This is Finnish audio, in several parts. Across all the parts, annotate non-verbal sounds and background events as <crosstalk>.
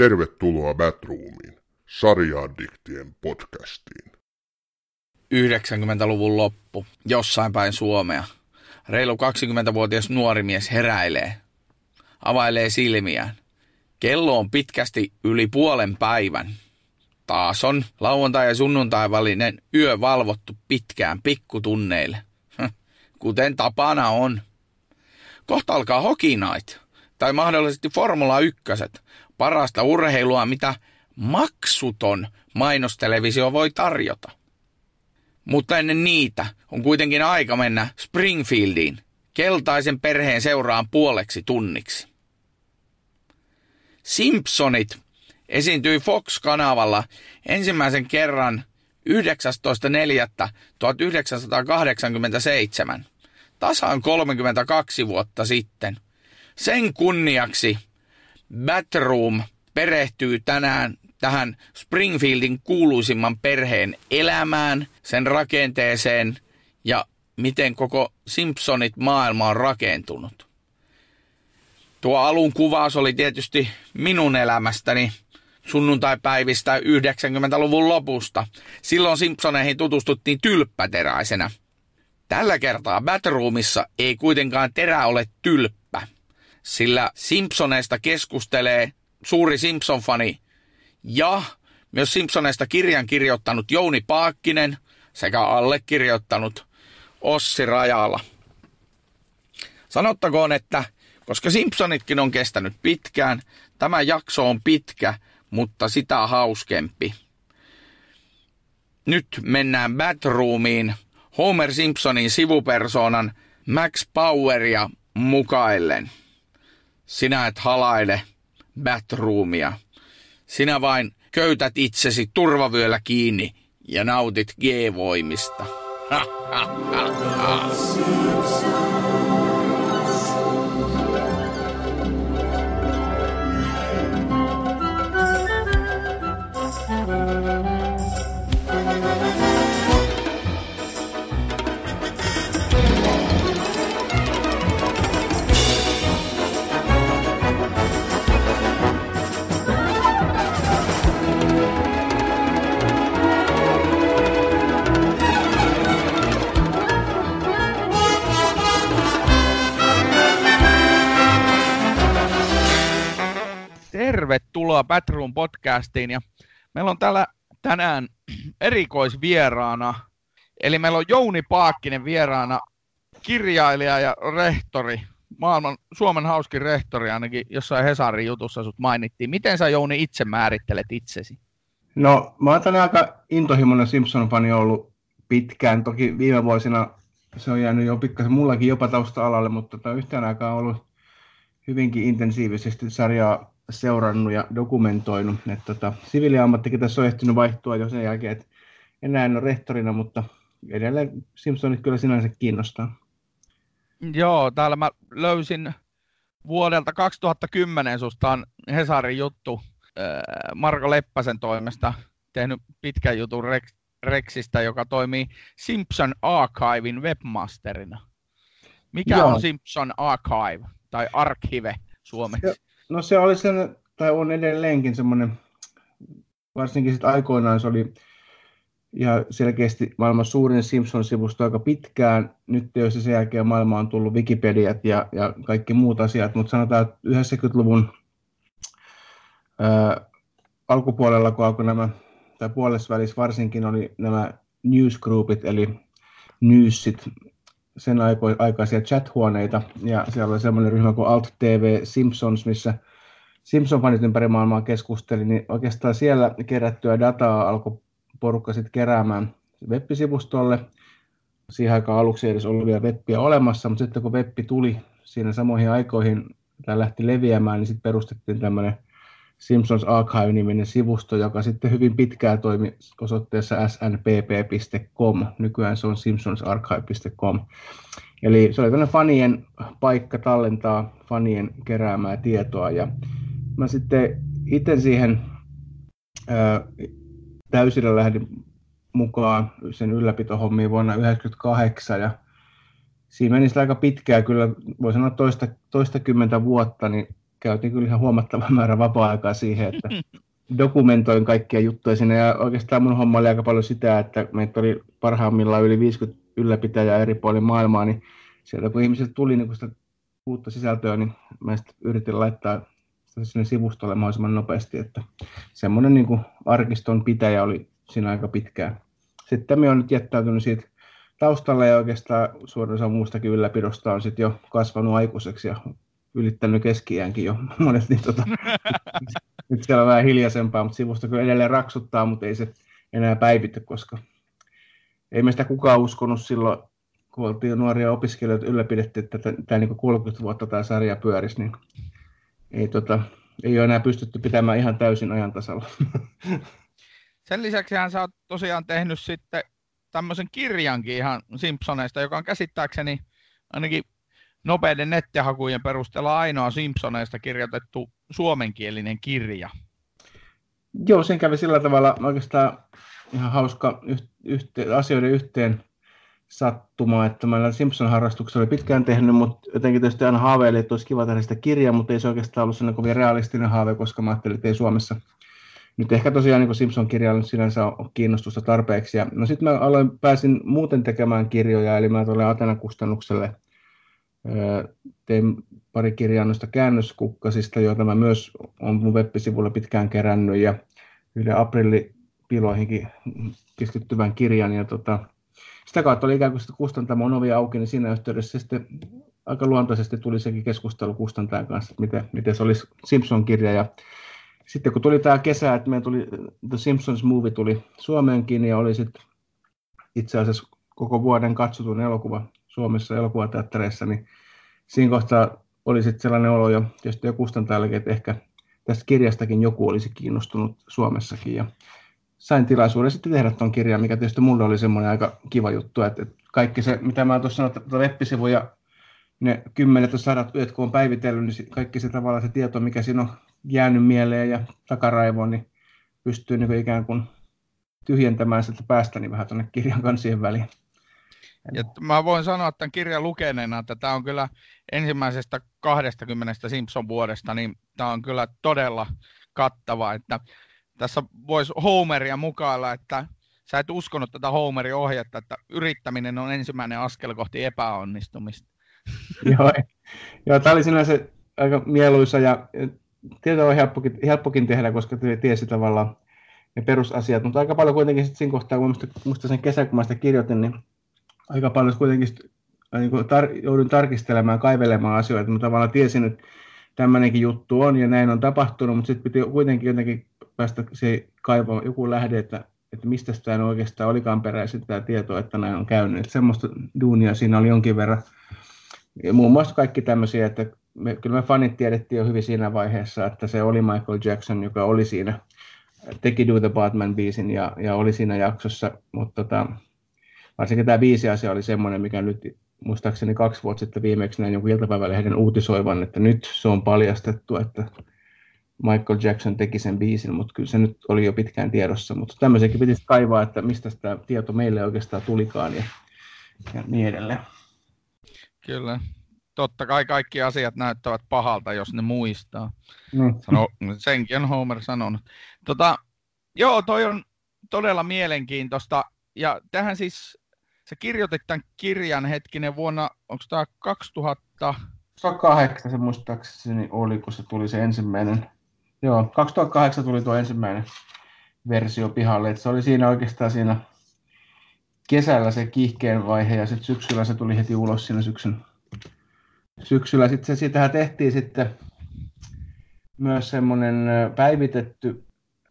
Tervetuloa Batroomiin, sarjaaddiktien podcastiin. 90-luvun loppu, jossain päin Suomea. Reilu 20-vuotias nuori mies heräilee, availee silmiään. Kello on pitkästi yli puolen päivän. Taas on lauantai- ja sunnuntai välinen yö valvottu pitkään pikkutunneille. Kuten tapana on. Kohta alkaa Night, tai mahdollisesti Formula 1, parasta urheilua, mitä maksuton mainostelevisio voi tarjota. Mutta ennen niitä on kuitenkin aika mennä Springfieldiin, keltaisen perheen seuraan puoleksi tunniksi. Simpsonit esiintyi Fox-kanavalla ensimmäisen kerran 19.4.1987, tasan 32 vuotta sitten. Sen kunniaksi Batroom perehtyy tänään tähän Springfieldin kuuluisimman perheen elämään, sen rakenteeseen ja miten koko Simpsonit maailma on rakentunut. Tuo alun kuvaus oli tietysti minun elämästäni sunnuntaipäivistä 90-luvun lopusta. Silloin Simpsoneihin tutustuttiin tylppäteräisenä. Tällä kertaa Batroomissa ei kuitenkaan terä ole tylppä, sillä Simpsoneista keskustelee suuri Simpson-fani ja myös Simpsoneista kirjan kirjoittanut Jouni Paakkinen sekä allekirjoittanut Ossi Rajala. Sanottakoon, että koska Simpsonitkin on kestänyt pitkään, tämä jakso on pitkä, mutta sitä hauskempi. Nyt mennään Batroomiin Homer Simpsonin sivupersonan Max Poweria mukaillen. Sinä et halaile Batroomia. Sinä vain köytät itsesi turvavyöllä kiinni ja nautit G-voimista. Ha, ha, ha, ha. Tervetuloa Batroom podcastiin. Ja meillä on täällä tänään erikoisvieraana, eli meillä on Jouni Paakkinen vieraana, kirjailija ja rehtori, maailman, Suomen hauskin rehtori ainakin jossain Hesarin jutussa sut mainittiin. Miten sä Jouni itse määrittelet itsesi? No mä oon aika intohimoinen Simpson-fani ollut pitkään. Toki viime vuosina se on jäänyt jo pikkasen mullakin jopa tausta-alalle, mutta tota, yhteen aikaan on ollut hyvinkin intensiivisesti sarjaa seurannut ja dokumentoinut. Että tota, siviiliammattikin tässä on ehtinyt vaihtua jo sen jälkeen, että enää en ole rehtorina, mutta edelleen Simpsonit kyllä sinänsä kiinnostaa. Joo, täällä mä löysin vuodelta 2010 susta on Hesarin juttu Marko Leppäsen toimesta tehnyt pitkän jutun Rex, Rexistä, joka toimii Simpson Archivein webmasterina. Mikä Joo. on Simpson Archive tai Archive suomeksi? No se oli sen, tai on edelleenkin semmoinen, varsinkin sitten aikoinaan se oli ja selkeästi maailman suurin Simpson-sivusto aika pitkään. Nyt jos sen jälkeen maailma on tullut Wikipediat ja, ja kaikki muut asiat, mutta sanotaan, että 90-luvun ää, alkupuolella, kun alkoi nämä, tai puolessa välissä varsinkin oli nämä newsgroupit, eli newsit, sen aikaisia chat-huoneita, ja siellä oli semmoinen ryhmä kuin Alt TV Simpsons, missä Simpson-fanit ympäri maailmaa keskusteli, niin oikeastaan siellä kerättyä dataa alkoi porukka sitten keräämään web-sivustolle. Siihen aikaan aluksi ei edes ollut vielä webbiä olemassa, mutta sitten kun web tuli siinä samoihin aikoihin, tämä lähti leviämään, niin sitten perustettiin tämmöinen Simpsons Archive-niminen sivusto, joka sitten hyvin pitkään toimi osoitteessa snpp.com. Nykyään se on simpsonsarchive.com. Eli se oli tämmöinen fanien paikka tallentaa fanien keräämää tietoa. Ja mä sitten itse siihen täysillä lähdin mukaan sen ylläpitohommiin vuonna 1998 ja siinä meni aika pitkään, kyllä voi sanoa toista, toista kymmentä vuotta, niin käytiin kyllä ihan huomattava <laughs> määrä vapaa-aikaa siihen, että dokumentoin kaikkia juttuja sinne. Ja oikeastaan mun homma oli aika paljon sitä, että meitä oli parhaimmillaan yli 50 ylläpitäjää eri puolilla maailmaa, niin sieltä kun ihmiset tuli niin kun sitä uutta sisältöä, niin mä yritin laittaa sinne sivustolle mahdollisimman nopeasti, että semmoinen niin arkiston pitäjä oli siinä aika pitkään. Sitten me on nyt jättäytynyt siitä taustalla ja oikeastaan suurin osa muustakin ylläpidosta on sitten jo kasvanut aikuiseksi ja ylittänyt keskiäänkin jo <laughs> monet, niin tota, <laughs> nyt siellä on vähän hiljaisempaa, mutta sivusta kyllä edelleen raksuttaa, mutta ei se enää päivity, koska ei meistä kukaan uskonut silloin, kun oltiin nuoria opiskelijoita ylläpidettiin, että tämä niin 30 vuotta tämä sarja pyörisi, niin ei, tota, ei ole enää pystytty pitämään ihan täysin ajan tasalla. <laughs> Sen lisäksi hän sä oot tosiaan tehnyt sitten tämmöisen kirjankin ihan Simpsoneista, joka on käsittääkseni ainakin nopeiden nettihakujen perusteella ainoa Simpsoneista kirjoitettu suomenkielinen kirja. Joo, sen kävi sillä tavalla oikeastaan ihan hauska yhte, asioiden yhteen sattuma, että mä Simpson-harrastuksella pitkään tehnyt, mutta jotenkin tietysti aina haaveilin, että olisi kiva tehdä sitä kirjaa, mutta ei se oikeastaan ollut sellainen kovin realistinen haave, koska mä ajattelin, että ei Suomessa nyt ehkä tosiaan niin Simpson-kirjalla sinänsä on kiinnostusta tarpeeksi. Ja, no sitten mä aloin, pääsin muuten tekemään kirjoja, eli mä tulin Atena-kustannukselle, tein pari kirjaa noista käännöskukkasista, joita mä myös olen mun web-sivulla pitkään kerännyt, ja yhden aprillipiloihinkin keskittyvän kirjan, ja tota, sitä kautta oli ikään kuin kustantamon ovi auki, niin siinä yhteydessä sitten aika luontaisesti tuli sekin keskustelu kustantajan kanssa, että miten, miten se olisi Simpson-kirja, ja sitten kun tuli tämä kesä, että meillä tuli The Simpsons Movie tuli Suomeenkin ja oli sitten itse asiassa koko vuoden katsotun elokuva Suomessa elokuvateattereissa, niin siinä kohtaa oli sitten sellainen olo jo tietysti jo kustantajallakin, että ehkä tästä kirjastakin joku olisi kiinnostunut Suomessakin. Ja sain tilaisuuden sitten tehdä tuon kirjan, mikä tietysti mulle oli semmoinen aika kiva juttu, että kaikki se, mitä mä tuossa sanoin, että web-sivuja, ne kymmenet ja sadat yöt, kun on päivitellyt, niin kaikki se tavallaan se tieto, mikä siinä on jäänyt mieleen ja takaraivoon, niin pystyy niin ikään kuin tyhjentämään sieltä päästäni vähän tuonne kirjan kansien väliin. Ja mä voin sanoa tämän kirjan lukeneena, että tämä on kyllä ensimmäisestä 20 Simpson-vuodesta, niin tämä on kyllä todella kattava, että tässä voisi Homeria mukailla, että sä et uskonut tätä Homerin ohjetta, että yrittäminen on ensimmäinen askel kohti epäonnistumista. Joo, joo tämä oli sinänsä aika mieluisa ja tieto on helppokin, helppokin tehdä, koska tiesi tavallaan ne perusasiat, mutta aika paljon kuitenkin sitten siinä kohtaa, kun musta, musta sen kesän, kun mä sitä kirjoitin, niin aika paljon kuitenkin niin kuin tar- joudun tarkistelemaan, kaivelemaan asioita, mutta tavallaan tiesin, että tämmöinenkin juttu on ja näin on tapahtunut, mutta sitten piti kuitenkin jotenkin päästä se kaivaa joku lähde, että, että mistä tämä oikeastaan olikaan peräisin tämä tieto, että näin on käynyt. Että semmoista duunia siinä oli jonkin verran. Ja muun muassa kaikki tämmöisiä, että me, kyllä me fanit tiedettiin jo hyvin siinä vaiheessa, että se oli Michael Jackson, joka oli siinä, teki Do the Batman-biisin ja, ja oli siinä jaksossa, mutta tota, varsinkin tämä biisi asia oli semmoinen, mikä nyt muistaakseni kaksi vuotta sitten viimeksi näin jonkun iltapäivälehden uutisoivan, että nyt se on paljastettu, että Michael Jackson teki sen biisin, mutta kyllä se nyt oli jo pitkään tiedossa, mutta tämmöisenkin pitäisi kaivaa, että mistä tämä tieto meille oikeastaan tulikaan ja, ja niin edelleen. Kyllä, totta kai kaikki asiat näyttävät pahalta, jos ne muistaa. Mm. Sano, senkin on Homer sanonut. Tota, joo, toi on todella mielenkiintoista. Ja tähän siis, sä kirjoitit tämän kirjan hetkinen vuonna, onko tämä 2000? 2008 se muistaakseni oli, kun se tuli se ensimmäinen. Joo, 2008 tuli tuo ensimmäinen versio pihalle. että se oli siinä oikeastaan siinä kesällä se kiihkeen vaihe ja sitten syksyllä se tuli heti ulos siinä syksyn syksyllä. Sitten se, siitähän tehtiin sitten myös semmoinen päivitetty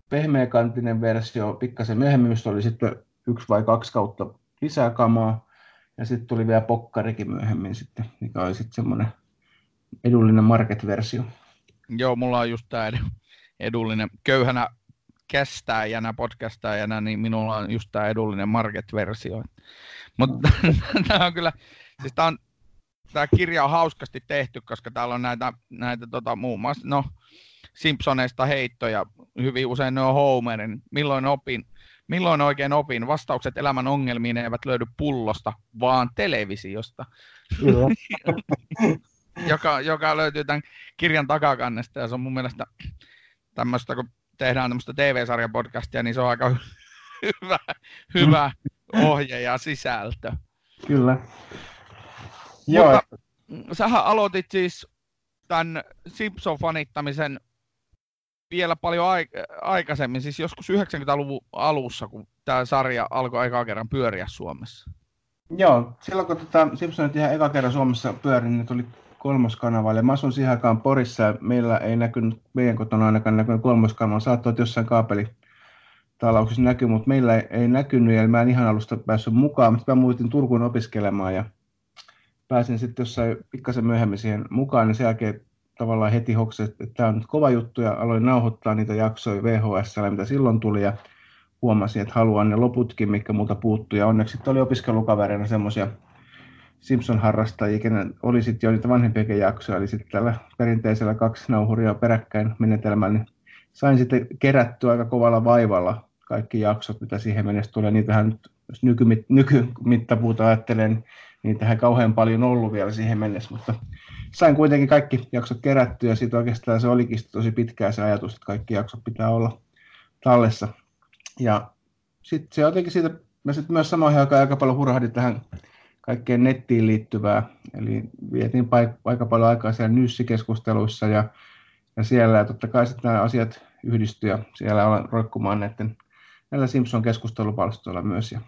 pehmeäkantinen versio pikkasen myöhemmin, mistä oli sitten yksi vai kaksi kautta lisää kamaa. Ja sitten tuli vielä pokkarikin myöhemmin sitten, mikä oli sitten semmoinen edullinen market-versio. Joo, mulla on just tämä edullinen köyhänä kästäjänä, podcastajana, niin minulla on just tämä edullinen market-versio. Mutta <laughs> tämä on kyllä, siis tämä on tämä kirja on hauskasti tehty, koska täällä on näitä, näitä tota, muun muassa, no, Simpsoneista heittoja, hyvin usein ne on Homerin. Milloin opin, milloin oikein opin? Vastaukset elämän ongelmiin eivät löydy pullosta, vaan televisiosta. <laughs> joka, joka löytyy tämän kirjan takakannesta ja se on mun mielestä tämmöistä, kun tehdään tämmöistä TV-sarjapodcastia, niin se on aika <laughs> hyvä, hyvä ohje ja sisältö. Kyllä. Joo. Mutta sähän aloitit siis tämän Simpson-fanittamisen vielä paljon aikaisemmin, siis joskus 90-luvun alussa, kun tämä sarja alkoi eka kerran pyöriä Suomessa. Joo, silloin kun tota Simpsonit ihan eka kerran Suomessa pyöri, niin tuli kolmoskanavalle. Mä asun siihen aikaan Porissa ja meillä ei näkynyt, meidän kotona ainakaan näkynyt kolmoskanavalla. Saattoi, jossain kaapeli talauksessa näkyy, mutta meillä ei, ei näkynyt ja mä en ihan alusta päässyt mukaan, mutta mä muutin Turkuun opiskelemaan ja pääsin sitten jossain pikkasen myöhemmin siihen mukaan, niin sen jälkeen tavallaan heti hoksin, että tämä on nyt kova juttu ja aloin nauhoittaa niitä jaksoja VHS, mitä silloin tuli ja huomasin, että haluan ne loputkin, mikä muuta puuttui ja onneksi sitten oli opiskelukaverina semmoisia Simpson-harrastajia, kenen oli sitten jo niitä vanhempiakin jaksoja, eli sitten tällä perinteisellä kaksi nauhuria peräkkäin menetelmällä, niin sain sitten kerättyä aika kovalla vaivalla kaikki jaksot, mitä siihen mennessä tulee. Niitähän nyt, jos nykymit, nykymittapuuta ajattelen, niin tähän kauhean paljon ollut vielä siihen mennessä, mutta sain kuitenkin kaikki jaksot kerättyä ja siitä oikeastaan se olikin tosi pitkää se ajatus, että kaikki jaksot pitää olla tallessa. Ja sitten se jotenkin siitä, mä sitten myös samoin aikaan aika paljon hurhahdin tähän kaikkeen nettiin liittyvää, eli vietin paik- aika paljon aikaa siellä nyssikeskusteluissa ja, ja siellä, ja totta kai sitten nämä asiat yhdistyi ja siellä olen roikkumaan näiden näillä Simpson-keskustelupalstoilla myös. Ja,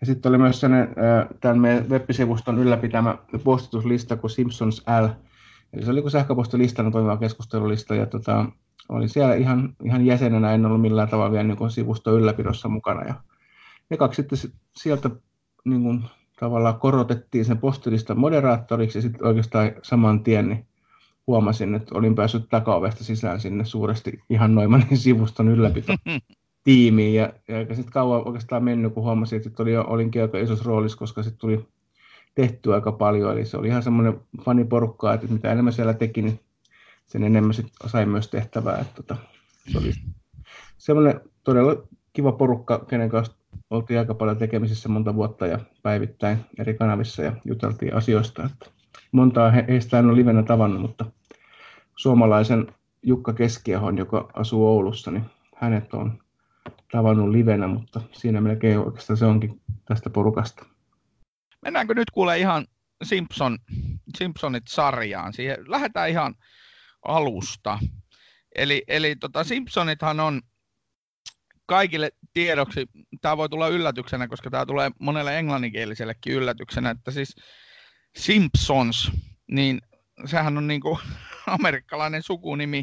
ja sitten oli myös sellainen, tämän meidän web-sivuston ylläpitämä postituslista kuin Simpsons L, eli se oli kuin sähköpostilistana toimiva keskustelulista, ja tota, oli siellä ihan, ihan jäsenenä, en ollut millään tavalla vielä niin sivuston ylläpidossa mukana. Ja, ja kaksi sitten sieltä niin kuin, tavallaan korotettiin sen postilistan moderaattoriksi, ja sitten oikeastaan saman tien niin huomasin, että olin päässyt takaovesta sisään sinne suuresti ihan Noimanin sivuston ylläpito <laughs> tiimiin. Ja, ja eikä sitten kauan oikeastaan mennyt, kun huomasin, että oli, olinkin aika isossa roolissa, koska sitten tuli tehty aika paljon. Eli se oli ihan semmoinen faniporukka, että mitä enemmän siellä teki, niin sen enemmän sit sai myös tehtävää. Että tota, se oli semmoinen todella kiva porukka, kenen kanssa oltiin aika paljon tekemisissä monta vuotta ja päivittäin eri kanavissa ja juteltiin asioista. Että montaa heistä en ole livenä tavannut, mutta suomalaisen Jukka Keskiahon, joka asuu Oulussa, niin hänet on tavannut livenä, mutta siinä melkein oikeastaan se onkin tästä porukasta. Mennäänkö nyt kuule ihan Simpson, Simpsonit-sarjaan? Siihen lähdetään ihan alusta. Eli, eli tota Simpsonithan on kaikille tiedoksi, tämä voi tulla yllätyksenä, koska tämä tulee monelle englanninkielisellekin yllätyksenä, että siis Simpsons, niin sehän on niin kuin <laughs> amerikkalainen sukunimi,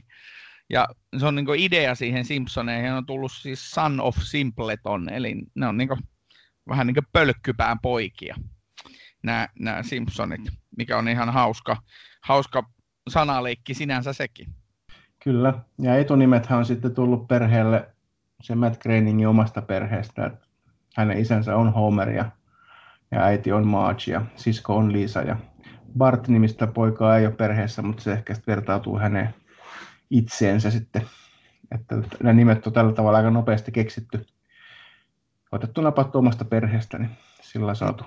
ja se on niin idea siihen Simpsoneihin. On tullut siis Son of Simpleton, eli ne on niin vähän niin kuin pölkkypään poikia, nämä, nämä Simpsonit, mikä on ihan hauska, hauska sanaleikki sinänsä sekin. Kyllä, ja etunimethän on sitten tullut perheelle se Matt Groeningin omasta perheestä, että hänen isänsä on Homer ja, ja äiti on Marge ja sisko on Lisa. Ja Bart-nimistä poikaa ei ole perheessä, mutta se ehkä vertautuu häneen itseensä sitten. Että nämä nimet on tällä tavalla aika nopeasti keksitty. Otettu napattu omasta perheestä, niin sillä saatu.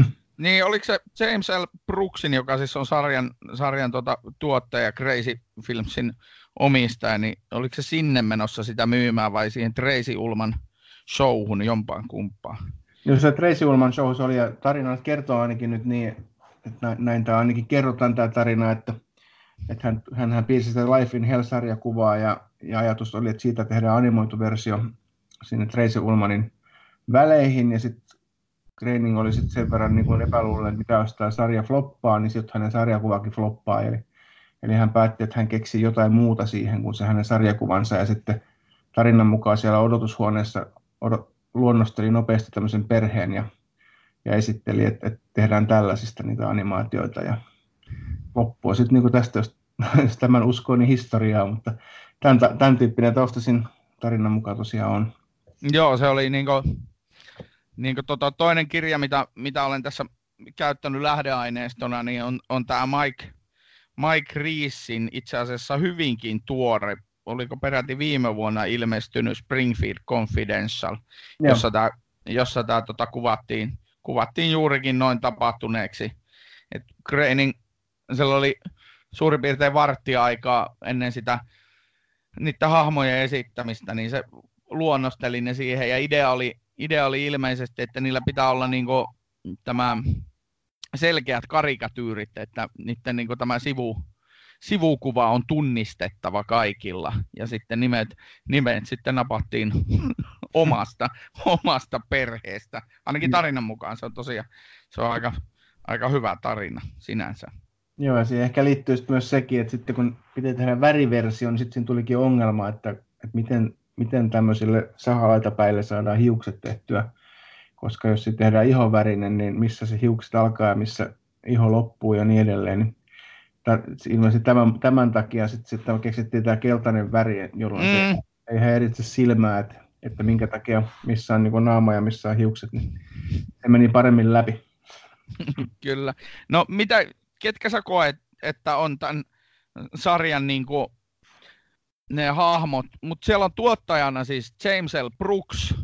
<laughs> Niin, oliko se James L. Brooksin, joka siis on sarjan, sarjan tuota, tuottaja Crazy Filmsin omistaja, niin oliko se sinne menossa sitä myymään vai siihen Tracy Ulman showhun jompaan kumpaan? Joo, se Tracy Ulman show se oli, ja tarina kertoo ainakin nyt niin, että näin, näin tämä ainakin kerrotaan tämä tarina, että että hän, hän, piirsi sitä Life in Hell-sarjakuvaa ja, ja ajatus oli, että siitä tehdään animoitu versio sinne Tracy Ullmanin väleihin ja sitten Training oli sitten sen verran niin epäluuloinen, että mitä jos tämä sarja floppaa, niin sitten hänen sarjakuvakin floppaa. Eli, eli hän päätti, että hän keksi jotain muuta siihen kuin se hänen sarjakuvansa ja sitten tarinan mukaan siellä odotushuoneessa odot, luonnosteli nopeasti tämmöisen perheen ja, ja esitteli, että, että tehdään tällaisista niitä animaatioita ja loppua sitten niin tästä, jos, <laughs> jos tämän uskoo, niin historiaa, mutta tämän, tämän tyyppinen taustasin tarinan mukaan tosiaan on. Joo, se oli niin kuin, niin kuin tota, toinen kirja, mitä, mitä olen tässä käyttänyt lähdeaineistona, niin on, on tämä Mike, Mike Reesin itse asiassa hyvinkin tuore, oliko peräti viime vuonna ilmestynyt Springfield Confidential, Joo. jossa tämä, jossa tämä tota, kuvattiin, kuvattiin juurikin noin tapahtuneeksi. Et Groening siellä oli suurin piirtein varttiaikaa ennen sitä niiden hahmojen esittämistä, niin se luonnosteli ne siihen, ja idea oli, idea oli ilmeisesti, että niillä pitää olla niinku tämä selkeät karikatyyrit, että niiden niinku tämä sivu, sivukuva on tunnistettava kaikilla, ja sitten nimet, nimet sitten napattiin <laughs> omasta, omasta perheestä. Ainakin tarinan mukaan se on tosiaan, se on aika, aika hyvä tarina sinänsä. Joo, ja siihen ehkä liittyy myös sekin, että sitten kun pitää tehdä väriversio, niin sitten siinä tulikin ongelma, että, että miten, miten tämmöisille sahalaitapäille saadaan hiukset tehtyä. Koska jos sitten tehdään ihonvärinen, niin missä se hiukset alkaa ja missä iho loppuu ja niin edelleen. Niin ilmeisesti tämän, tämän takia sitten, sitten keksittiin tämä keltainen väri, jolloin mm. se ei häiritse silmää, että, että minkä takia missä on niin naama ja missä on hiukset, niin se meni paremmin läpi. <laughs> Kyllä. No mitä, ketkä sä koet, että on tämän sarjan niin kuin, ne hahmot, mutta siellä on tuottajana siis James L. Brooks,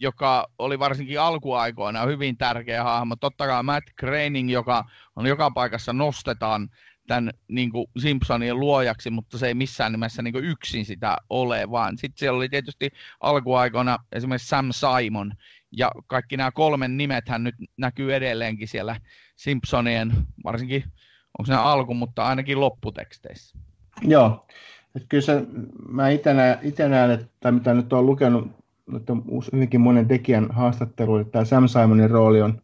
joka oli varsinkin alkuaikoina hyvin tärkeä hahmo. Totta kai Matt Groening, joka on joka paikassa nostetaan tämän niin kuin Simpsonien luojaksi, mutta se ei missään nimessä niin kuin yksin sitä ole, vaan sitten siellä oli tietysti alkuaikoina esimerkiksi Sam Simon, ja kaikki nämä kolmen nimethän nyt näkyy edelleenkin siellä Simpsonien, varsinkin onko se alku, mutta ainakin lopputeksteissä. Joo, että kyllä se, mä itse näen, näen, että mitä nyt olen lukenut että on hyvinkin monen tekijän haastattelu, että tämä Sam Simonin rooli on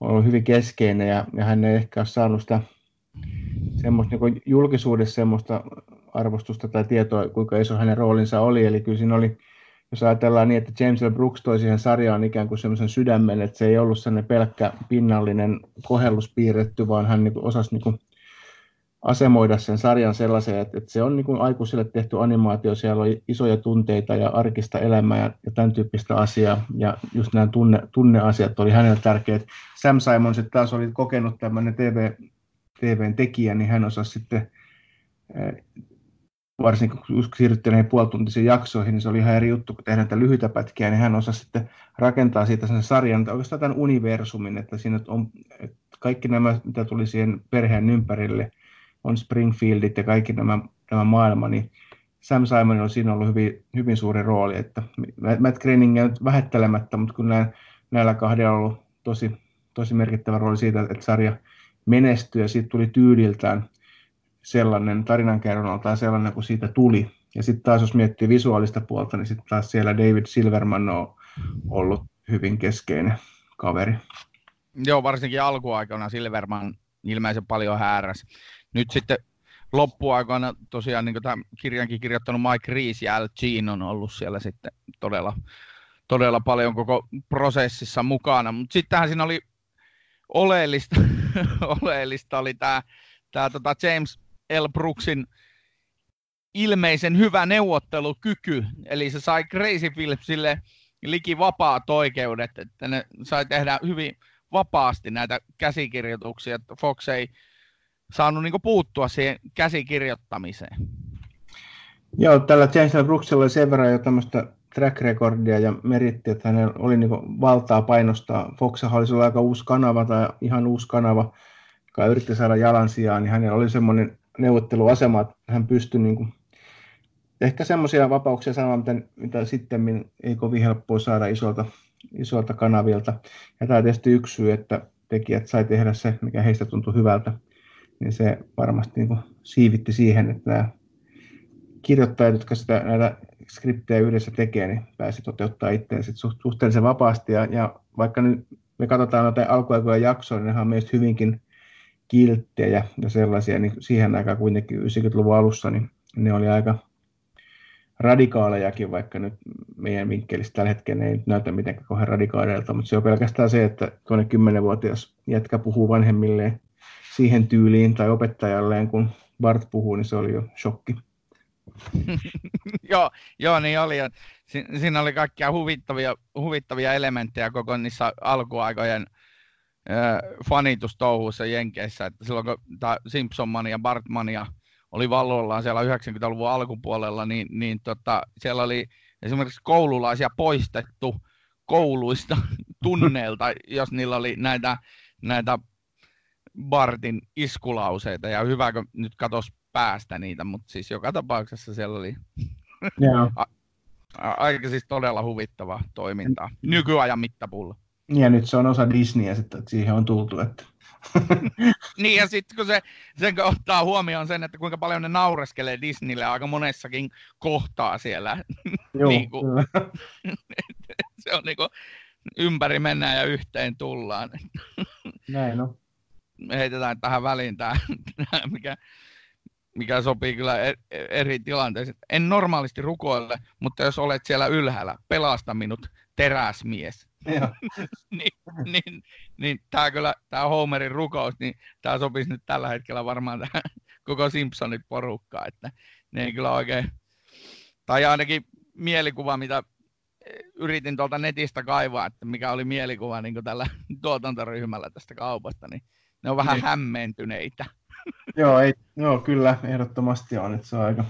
ollut hyvin keskeinen ja, ja hän ei ehkä ole saanut sitä semmoista niin julkisuudessa semmoista arvostusta tai tietoa, kuinka iso hänen roolinsa oli. Eli kyllä siinä oli jos ajatellaan niin, että James L. Brooks toi siihen sarjaan ikään kuin semmoisen sydämen, että se ei ollut sellainen pelkkä pinnallinen kohellus piirretty, vaan hän niin osasi niin asemoida sen sarjan sellaiseen, että, että se on niin aikuisille tehty animaatio, siellä oli isoja tunteita ja arkista elämää ja, ja tämän tyyppistä asiaa, ja just nämä tunne, tunneasiat oli hänelle tärkeät. Sam Simon sitten taas oli kokenut tämmöinen TV, TVn tekijä, niin hän osasi sitten varsinkin kun siirryttiin näihin puolituntisiin jaksoihin, niin se oli ihan eri juttu, kun tehdään näitä lyhyitä pätkiä, niin hän osasi sitten rakentaa siitä sen sarjan, että oikeastaan tämän universumin, että siinä on että kaikki nämä, mitä tuli siihen perheen ympärille, on Springfieldit ja kaikki nämä, tämä maailma, niin Sam Simon on siinä ollut hyvin, hyvin suuri rooli, että Matt Groening nyt vähettelemättä, mutta näillä, näillä kahdella on ollut tosi, tosi merkittävä rooli siitä, että sarja menestyi ja siitä tuli tyyliltään sellainen tarinankerronnaltaan sellainen kuin siitä tuli. Ja sitten taas jos miettii visuaalista puolta, niin sitten taas siellä David Silverman on ollut hyvin keskeinen kaveri. Joo, varsinkin alkuaikana Silverman ilmeisen paljon hääräs. Nyt sitten loppuaikoina tosiaan niin tämän kirjankin kirjoittanut Mike Reese ja Al Jean on ollut siellä sitten todella, todella paljon koko prosessissa mukana. Mutta sittenhän siinä oli oleellista, <laughs> oleellista oli tämä, tämä tota James El Brooksin ilmeisen hyvä neuvottelukyky, eli se sai Crazy Philipsille liki vapaat oikeudet, että ne sai tehdä hyvin vapaasti näitä käsikirjoituksia, että Fox ei saanut niin puuttua siihen käsikirjoittamiseen. Joo, tällä James. Brooksilla oli sen verran jo tämmöistä track recordia ja meritti, että hänellä oli niin valtaa painostaa. Fox oli aika uusi kanava tai ihan uusi kanava, joka yritti saada jalansijaa, niin hänellä oli semmoinen neuvotteluasema, että hän pystyi niin kuin, ehkä semmoisia vapauksia saamaan, mitä, mitä sitten ei kovin helppoa saada isolta, isolta kanavilta. Ja tämä tietysti yksi syy, että tekijät sai tehdä se, mikä heistä tuntui hyvältä, niin se varmasti niin kuin siivitti siihen, että nämä kirjoittajat, jotka sitä, näitä skriptejä yhdessä tekee, niin pääsi toteuttaa itseään suhteellisen vapaasti. Ja, ja vaikka nyt me katsotaan noita alkuaikoja jaksoja, niin ne on meistä hyvinkin kilttejä ja sellaisia, niin siihen aikaan kuitenkin 90-luvun alussa, niin ne oli aika radikaalejakin, vaikka nyt meidän vinkkelistä tällä hetkellä ei näytä mitenkään kauhean radikaaleilta, mutta se on pelkästään se, että tuonne 10-vuotias jätkä puhuu vanhemmilleen siihen tyyliin tai opettajalleen, kun Bart puhuu, niin se oli jo shokki. <laughs> joo, joo, niin oli. Si- siinä oli kaikkia huvittavia, huvittavia elementtejä koko niissä alkuaikojen fanitustouhuissa Jenkeissä, että silloin kun tämä Simpsonmania ja Bartmania oli vallollaan siellä 90-luvun alkupuolella, niin, niin tota, siellä oli esimerkiksi koululaisia poistettu kouluista <laughs> tunneilta, jos niillä oli näitä, näitä Bartin iskulauseita ja hyväkö nyt katos päästä niitä, mutta siis joka tapauksessa siellä oli Joo. <laughs> aika siis todella huvittavaa toimintaa nykyajan mittapulla. Ja nyt se on osa Disneyä, että siihen on tultu. Että... <laughs> niin ja sitten kun se, sen ottaa huomioon sen, että kuinka paljon ne naureskelee Disneylle aika monessakin kohtaa siellä. <laughs> Joo, niin kuin, <laughs> se on niin kuin, ympäri mennään ja yhteen tullaan. Näin on. Me heitetään tähän väliin tämä, mikä, mikä sopii kyllä e-, eri tilanteisiin. En normaalisti rukoile, mutta jos olet siellä ylhäällä, pelasta minut, teräsmies. <laughs> niin, niin, niin tämä kyllä, tämä Homerin rukous, niin tämä sopisi nyt tällä hetkellä varmaan tähän koko Simpsonit porukkaan, että ne ei kyllä oikein, tai ainakin mielikuva, mitä yritin tuolta netistä kaivaa, että mikä oli mielikuva niin tällä <laughs> tuotantoryhmällä tästä kaupasta, niin ne on vähän niin. hämmentyneitä. <laughs> joo, ei, joo, kyllä, ehdottomasti on, että se on aika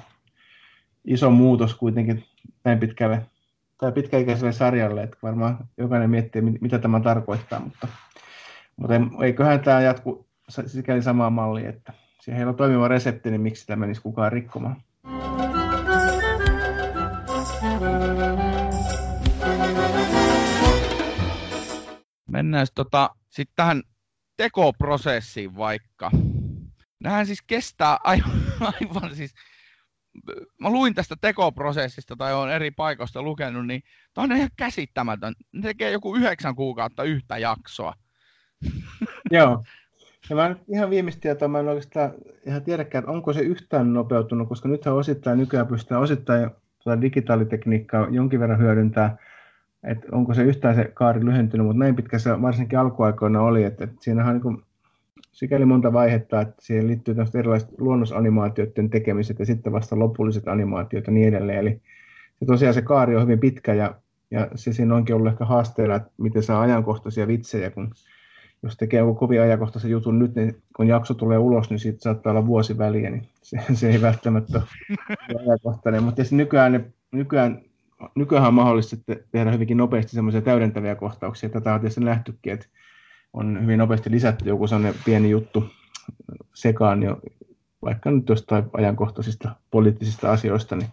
iso muutos kuitenkin näin pitkälle tai pitkäikäiselle sarjalle, että varmaan jokainen miettii, mitä tämä tarkoittaa, mutta, mutta eiköhän tämä jatku sikäli samaa mallia, että siellä on toimiva resepti, niin miksi tämä menisi kukaan rikkomaan. Mennään tota, sitten tähän tekoprosessiin vaikka. Nämähän siis kestää aivan, <laughs> aivan siis mä luin tästä tekoprosessista tai on eri paikoista lukenut, niin tämä on ihan käsittämätön. Ne tekee joku yhdeksän kuukautta yhtä jaksoa. <laughs> Joo. Ja mä nyt ihan viimeistä tietoa, mä en oikeastaan ihan tiedäkään, että onko se yhtään nopeutunut, koska nythän osittain nykyään pystytään osittain tuota digitaalitekniikkaa jonkin verran hyödyntää, että onko se yhtään se kaari lyhentynyt, mutta näin pitkä se varsinkin alkuaikoina oli, että, että siinähän on niin sikäli monta vaihetta, että siihen liittyy erilaiset luonnosanimaatioiden tekemiset ja sitten vasta lopulliset animaatiot ja niin edelleen. Eli se tosiaan se kaari on hyvin pitkä ja, ja se siinä onkin ollut ehkä haasteella, että miten saa ajankohtaisia vitsejä, kun jos tekee joku kovin ajankohtaisen jutun nyt, niin kun jakso tulee ulos, niin siitä saattaa olla vuosi väliä, niin se, se ei välttämättä ole ajankohtainen. Mutta nykyään, nykyään, nykyään on mahdollista tehdä hyvinkin nopeasti semmoisia täydentäviä kohtauksia. Tätä on tietysti nähtykin, että on hyvin nopeasti lisätty joku sellainen pieni juttu sekaan jo, vaikka nyt jostain ajankohtaisista poliittisista asioista, niin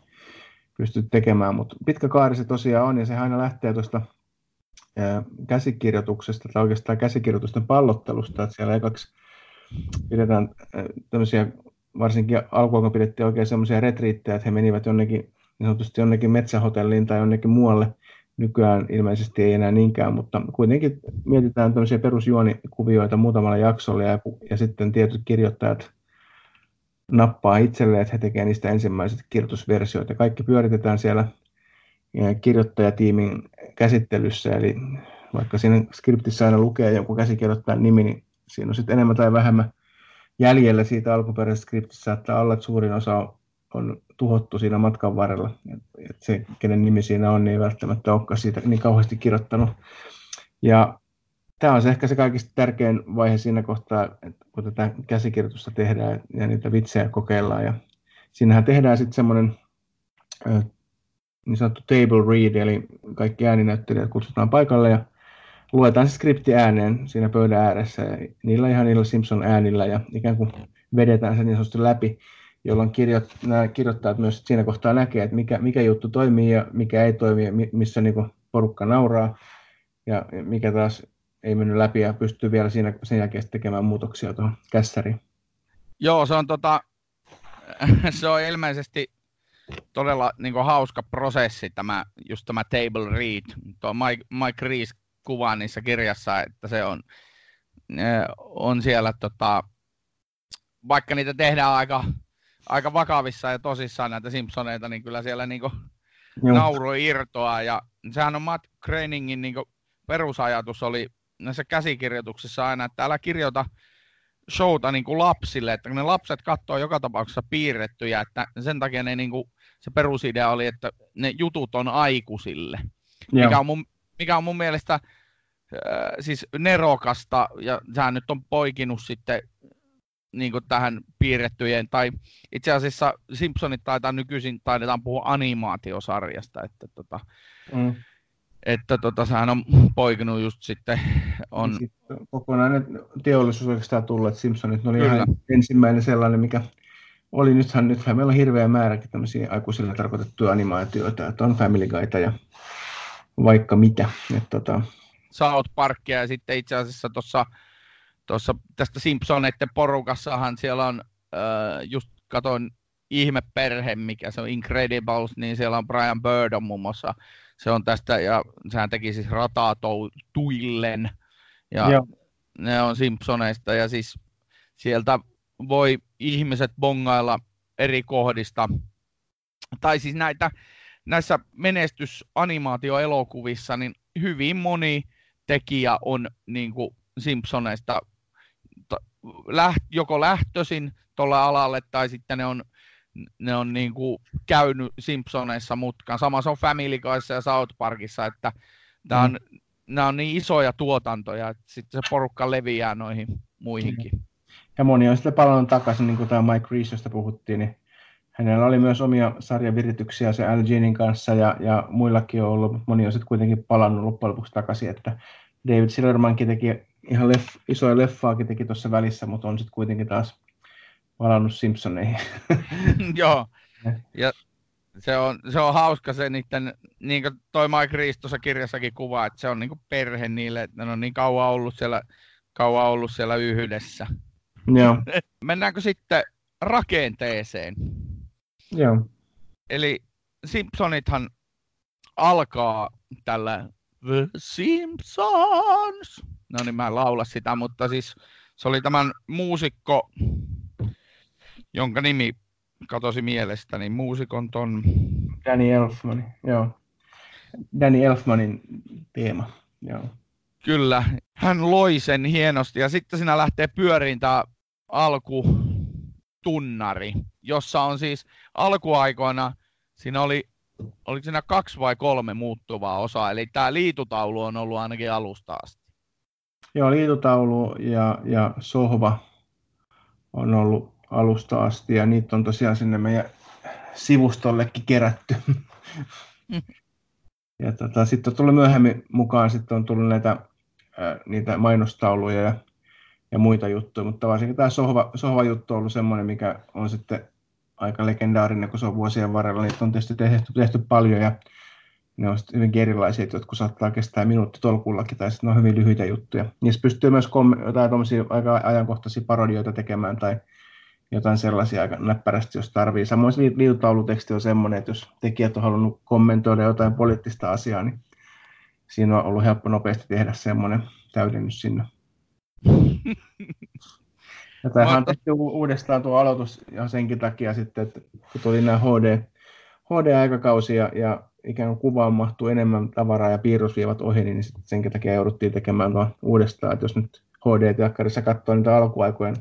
pystyt tekemään, mutta pitkä kaari se tosiaan on, ja se aina lähtee tuosta käsikirjoituksesta, tai oikeastaan käsikirjoitusten pallottelusta, että siellä ekaksi pidetään tämmöisiä, varsinkin alkuun pidettiin oikein semmoisia retriittejä, että he menivät jonnekin, niin sanotusti jonnekin metsähotelliin tai jonnekin muualle Nykyään ilmeisesti ei enää niinkään, mutta kuitenkin mietitään tämmöisiä perusjuonikuvioita muutamalla jaksolla ja, ja sitten tietyt kirjoittajat nappaa itselleen, että he tekevät niistä ensimmäiset kirjoitusversioita. Ja kaikki pyöritetään siellä kirjoittajatiimin käsittelyssä, eli vaikka siinä skriptissä aina lukee joku käsikirjoittajan nimi, niin siinä on sitten enemmän tai vähemmän jäljellä siitä alkuperäisestä skriptissä, saattaa olla, että suurin osa on tuhottu siinä matkan varrella. Et se, kenen nimi siinä on, niin ei välttämättä olekaan siitä niin kauheasti kirjoittanut. Ja tämä on se ehkä se kaikista tärkein vaihe siinä kohtaa, että kun tätä käsikirjoitusta tehdään ja niitä vitsejä kokeillaan. Ja siinähän tehdään sitten semmoinen niin sanottu table read, eli kaikki ääninäyttelijät kutsutaan paikalle ja luetaan se skripti ääneen siinä pöydän ääressä. Ja niillä ihan niillä Simpson äänillä ja ikään kuin vedetään se niin sanotusti läpi jolloin kirjoit, nämä kirjoittajat myös siinä kohtaa näkee, että mikä, mikä juttu toimii ja mikä ei toimi, missä niin kuin porukka nauraa ja mikä taas ei mennyt läpi ja pystyy vielä siinä, sen jälkeen tekemään muutoksia tuohon kässäriin. Joo, se on, tota, <laughs> se on ilmeisesti todella niin kuin, hauska prosessi, tämä, just tämä table read. Tuo Mike, Mike Rees kuvaa niissä kirjassa, että se on, on siellä, tota, vaikka niitä tehdään aika aika vakavissa ja tosissaan näitä Simpsoneita, niin kyllä siellä niinku nauru irtoaa. Ja sehän on Matt Groeningin niinku perusajatus oli näissä käsikirjoituksissa aina, että älä kirjoita showta niin kuin lapsille, että ne lapset katsoo joka tapauksessa piirrettyjä, että sen takia ne niin kuin, se perusidea oli, että ne jutut on aikuisille, mikä on, mun, mikä on mun mielestä äh, siis nerokasta, ja sehän nyt on poikinut sitten niin kuin tähän piirrettyjen, tai itse asiassa Simpsonit taitaa nykyisin, taidetaan puhua animaatiosarjasta, että tota, mm. että tota, sehän on poikinut just sitten. On... Sitten kokonainen teollisuus oikeastaan tullut, että Simpsonit ne oli Kyllä. ihan ensimmäinen sellainen, mikä oli nythän, nythän meillä on hirveä määräkin tämmöisiä aikuisille tarkoitettuja animaatioita, että on Family Guyta ja vaikka mitä. Että, tota... South Parkia ja sitten itse asiassa tuossa tuossa tästä Simpsoneiden porukassahan siellä on, äh, just katoin ihmeperhe, mikä se on Incredibles, niin siellä on Brian Bird on muun muassa, se on tästä, ja sehän teki siis rataa tuillen, ja Joo. ne on Simpsoneista, ja siis sieltä voi ihmiset bongailla eri kohdista, tai siis näitä, näissä menestysanimaatioelokuvissa, niin hyvin moni tekijä on niin kuin Simpsoneista läht, joko lähtöisin tuolle alalle tai sitten ne on, ne on niin kuin käynyt Simpsoneissa mutkaan. Sama se on Family Guyssa ja South Parkissa, että tämä on, mm. nämä on niin isoja tuotantoja, että sitten se porukka leviää noihin muihinkin. Ja moni on sitten palannut takaisin, niin kuin tämä Mike Reese, josta puhuttiin, niin hänellä oli myös omia sarjavirityksiä se Al Jeanin kanssa ja, ja muillakin on ollut, mutta moni on sitten kuitenkin palannut loppujen lopuksi takaisin, että David Silvermankin teki ihan leff, isoja leffaakin teki tuossa välissä, mutta on sitten kuitenkin taas palannut Simpsoneihin. <laughs> Joo, <laughs> ja se on, se on hauska se niiden, niin kuin toi Mike Reese tuossa kirjassakin kuvaa, että se on niin kuin perhe niille, että ne on niin kauan ollut siellä, kauan ollut siellä yhdessä. Joo. <laughs> Mennäänkö sitten rakenteeseen? Joo. Eli Simpsonithan alkaa tällä The Simpsons. No niin, mä en laula sitä, mutta siis se oli tämän muusikko, jonka nimi katosi mielestäni, muusikon ton... Danny Elfman, joo. Danny Elfmanin teema, joo. Kyllä, hän loi sen hienosti ja sitten siinä lähtee pyöriin tämä alkutunnari, jossa on siis alkuaikoina, siinä oli oliko siinä kaksi vai kolme muuttuvaa osaa, eli tämä liitutaulu on ollut ainakin alusta asti. Joo, liitutaulu ja, ja sohva on ollut alusta asti, ja niitä on tosiaan sinne meidän sivustollekin kerätty. <laughs> ja tota, sitten on tullut myöhemmin mukaan, sitten on tullut näitä, ää, niitä mainostauluja ja, ja muita juttuja, mutta varsinkin tämä sohva, sohva-juttu on ollut semmoinen, mikä on sitten aika legendaarinen, kun se on vuosien varrella. Niitä on tietysti tehty, tehty paljon ja ne on hyvin erilaisia, että jotkut saattaa kestää minuutti tolkullakin, tai sitten ne on hyvin lyhyitä juttuja. Niissä pystyy myös jotain aika ajankohtaisia parodioita tekemään tai jotain sellaisia aika näppärästi, jos tarvii. Samoin liitutauluteksti on semmoinen, että jos tekijät on halunnut kommentoida jotain poliittista asiaa, niin siinä on ollut helppo nopeasti tehdä semmoinen täydennys sinne. Ja tämähän on tehty uudestaan tuo aloitus ja senkin takia sitten, että kun tuli nämä HD, HD-aikakausi ja, ja ikään kuin kuvaan mahtuu enemmän tavaraa ja piirrosviivat ohi, niin sitten senkin takia jouduttiin tekemään tuo uudestaan. Että jos nyt HD-telkkarissa katsoo niitä alkuaikojen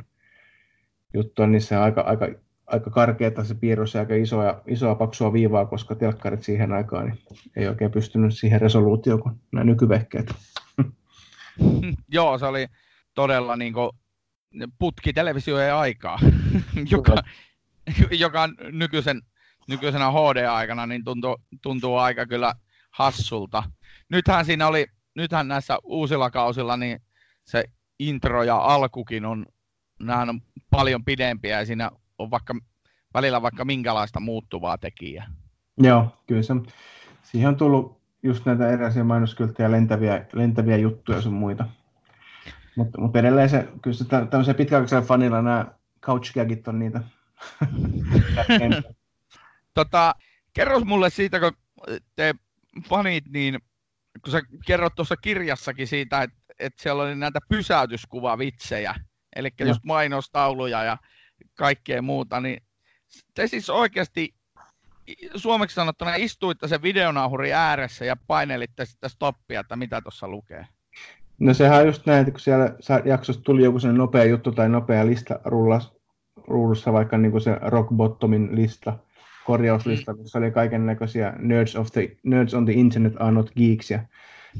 juttuja, niin se on aika, aika, aika karkeata se piirros ja aika isoa, isoa paksua viivaa, koska telkkarit siihen aikaan niin ei oikein pystynyt siihen resoluutioon kuin nämä nykyvehkeet. <laughs> Joo, se oli todella niin kuin putkitelevisioiden aikaa, <laughs> joka, <laughs> joka nykyisen, nykyisenä HD-aikana niin tuntuu, tuntuu aika kyllä hassulta. Nythän siinä oli, nythän näissä uusilla kausilla niin se intro ja alkukin on, nämä on paljon pidempiä ja siinä on vaikka, välillä vaikka minkälaista muuttuvaa tekijää. Joo, kyllä se, siihen on tullut just näitä erilaisia mainoskylttejä, lentäviä, lentäviä juttuja sun muita. Mutta mut edelleen se, kyllä se tämmöisen pitkäaikaisella fanilla nämä couch gagit on niitä. <laughs> tota, kerro mulle siitä, kun te fanit, niin kun sä kerrot tuossa kirjassakin siitä, että, että siellä oli näitä pysäytyskuvavitsejä, eli no. just mainostauluja ja kaikkea muuta, niin te siis oikeasti suomeksi sanottuna istuitte sen videonauhurin ääressä ja painelitte sitä stoppia, että mitä tuossa lukee. No sehän on just näin, että kun siellä jaksossa tuli joku sellainen nopea juttu tai nopea lista rullas, ruudussa, vaikka niin kuin se Rock Bottomin lista, korjauslista, missä oli kaiken näköisiä nerds, of the, nerds on the internet are not geeks ja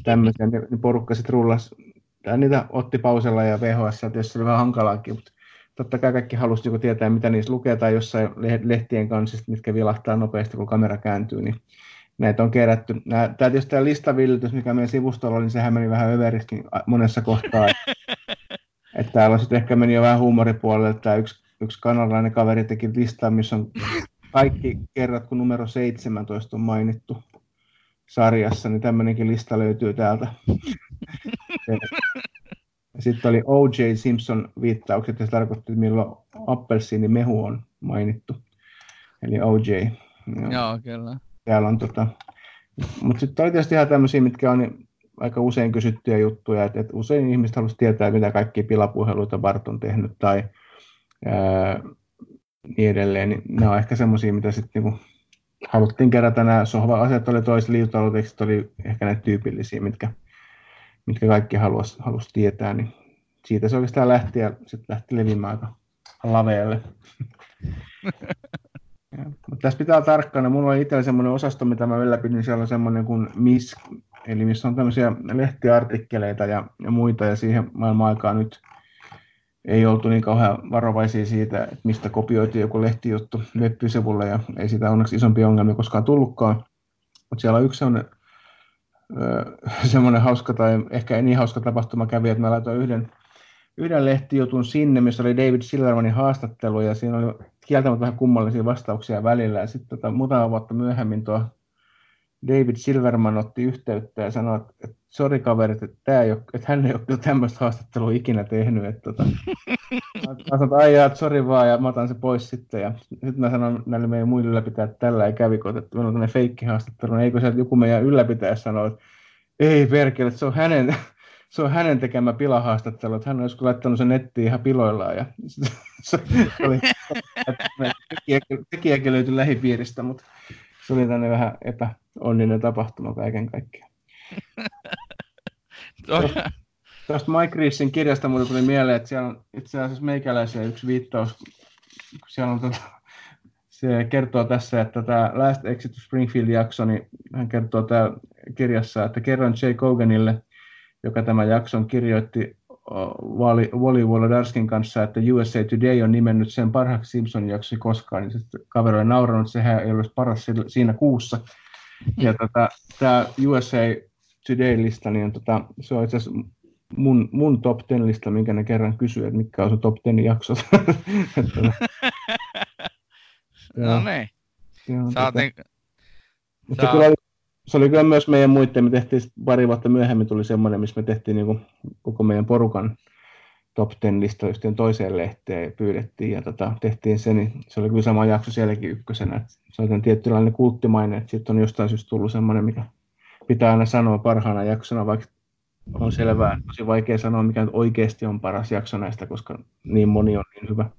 tämmöisiä, niin, niin porukka sitten rullas, tai niitä otti pausella ja VHS, jos se oli vähän hankalaakin, mutta totta kai kaikki halusi joku tietää, mitä niissä lukee, tai jossain lehtien kanssa, mitkä vilahtaa nopeasti, kun kamera kääntyy, niin näitä on kerätty. Tämä tietysti tämä listavillitys, mikä meidän sivustolla oli, niin sehän meni vähän överiksi monessa kohtaa. <laughs> että täällä sitten ehkä meni jo vähän huumoripuolelle, että yksi, yksi kanalainen kaveri teki listaa, missä on kaikki kerrat, kun numero 17 on mainittu sarjassa, niin tämmöinenkin lista löytyy täältä. Sitten oli O.J. Simpson viittaukset, ja se tarkoitti, että milloin appelsiinimehu on mainittu. Eli O.J. Joo, Joo kyllä. Täällä on tota... Mutta sitten oli tietysti ihan tämmöisiä, mitkä on aika usein kysyttyjä juttuja, että, että usein ihmiset haluaisivat tietää, mitä kaikki pilapuheluita Bart on tehnyt tai ää, niin edelleen. Niin nämä on ehkä semmoisia, mitä sitten niinku haluttiin kerätä. Nämä sohva-asiat oli toisessa liittoaloitekstit oli ehkä näitä tyypillisiä, mitkä, mitkä kaikki haluaisi halusi tietää. Niin siitä se oikeastaan lähti ja sitten lähti leviämään aika laveelle. <laughs> Ja, mutta tässä pitää olla tarkkana. Mulla oli itsellä semmoinen osasto, mitä mä ylläpidin. Siellä on semmoinen kuin MISK, eli missä on tämmöisiä lehtiartikkeleita ja, ja muita. Ja siihen maailman aikaan nyt ei oltu niin kauhean varovaisia siitä, että mistä kopioitiin joku lehtijuttu web-sivulle. Ja ei sitä onneksi isompia ongelmia koskaan tullutkaan. Mutta siellä on yksi semmoinen, semmoinen hauska tai ehkä ei niin hauska tapahtuma kävi, että mä laitoin yhden yhden lehtijutun sinne, missä oli David Silvermanin haastattelu, ja siinä oli kieltämättä vähän kummallisia vastauksia välillä. Ja sitten tota, muutama vuotta myöhemmin tuo David Silverman otti yhteyttä ja sanoi, että sori kaverit, että, ei ole, että hän ei ole tämmöistä haastattelua ikinä tehnyt. Että, tota, <laughs> mä sanoin, että aijaa, sori vaan, ja mä otan se pois sitten. Ja sitten mä sanon näille meidän muille ylläpitäjille, että tällä ei kävi, kun että meillä on tämmöinen feikki haastattelu. Eikö se joku meidän ylläpitäjä sanoi, että ei perkele, että se on hänen, se on hänen tekemä pilahaastattelu, että hän on joskus laittanut sen nettiin ihan piloillaan. Ja <laughs> se oli, tekijäkin löytyi lähipiiristä, mutta se oli tänne vähän epäonninen tapahtuma kaiken kaikkiaan. <laughs> Tuosta Mike Reesin kirjasta mulle tuli mieleen, että siellä on itse asiassa meikäläisen yksi viittaus. Siellä on tuota, se kertoo tässä, että tämä Last Exit to Springfield-jakso, niin hän kertoo täällä kirjassa, että kerran Jay Coganille, joka tämän jakson kirjoitti Wally Wolodarskin kanssa, että USA Today on nimennyt sen parhaaksi Simpsonin jaksoksi koskaan, niin sitten kaveri oli nauranut, että sehän ei olisi paras siinä kuussa. Ja tota, tämä USA Today-lista, niin tota, se on itse asiassa mun, mun top 10 lista, minkä ne kerran kysyy, että mitkä on se top 10 jaksot. <laughs> <laughs> no niin. Saatiin... Mutta Saa... kyllä se oli kyllä myös meidän muiden, me tehtiin pari vuotta myöhemmin tuli semmoinen, missä me tehtiin niin kuin koko meidän porukan top 10 lista yhteen toiseen lehteen ja pyydettiin ja tota, tehtiin se, niin se oli kyllä sama jakso sielläkin ykkösenä. Että se on tietynlainen kulttimainen, että sitten on jostain syystä tullut semmoinen, mikä pitää aina sanoa parhaana jaksona, vaikka on selvää, tosi vaikea sanoa, mikä oikeasti on paras jakso näistä, koska niin moni on niin hyvä.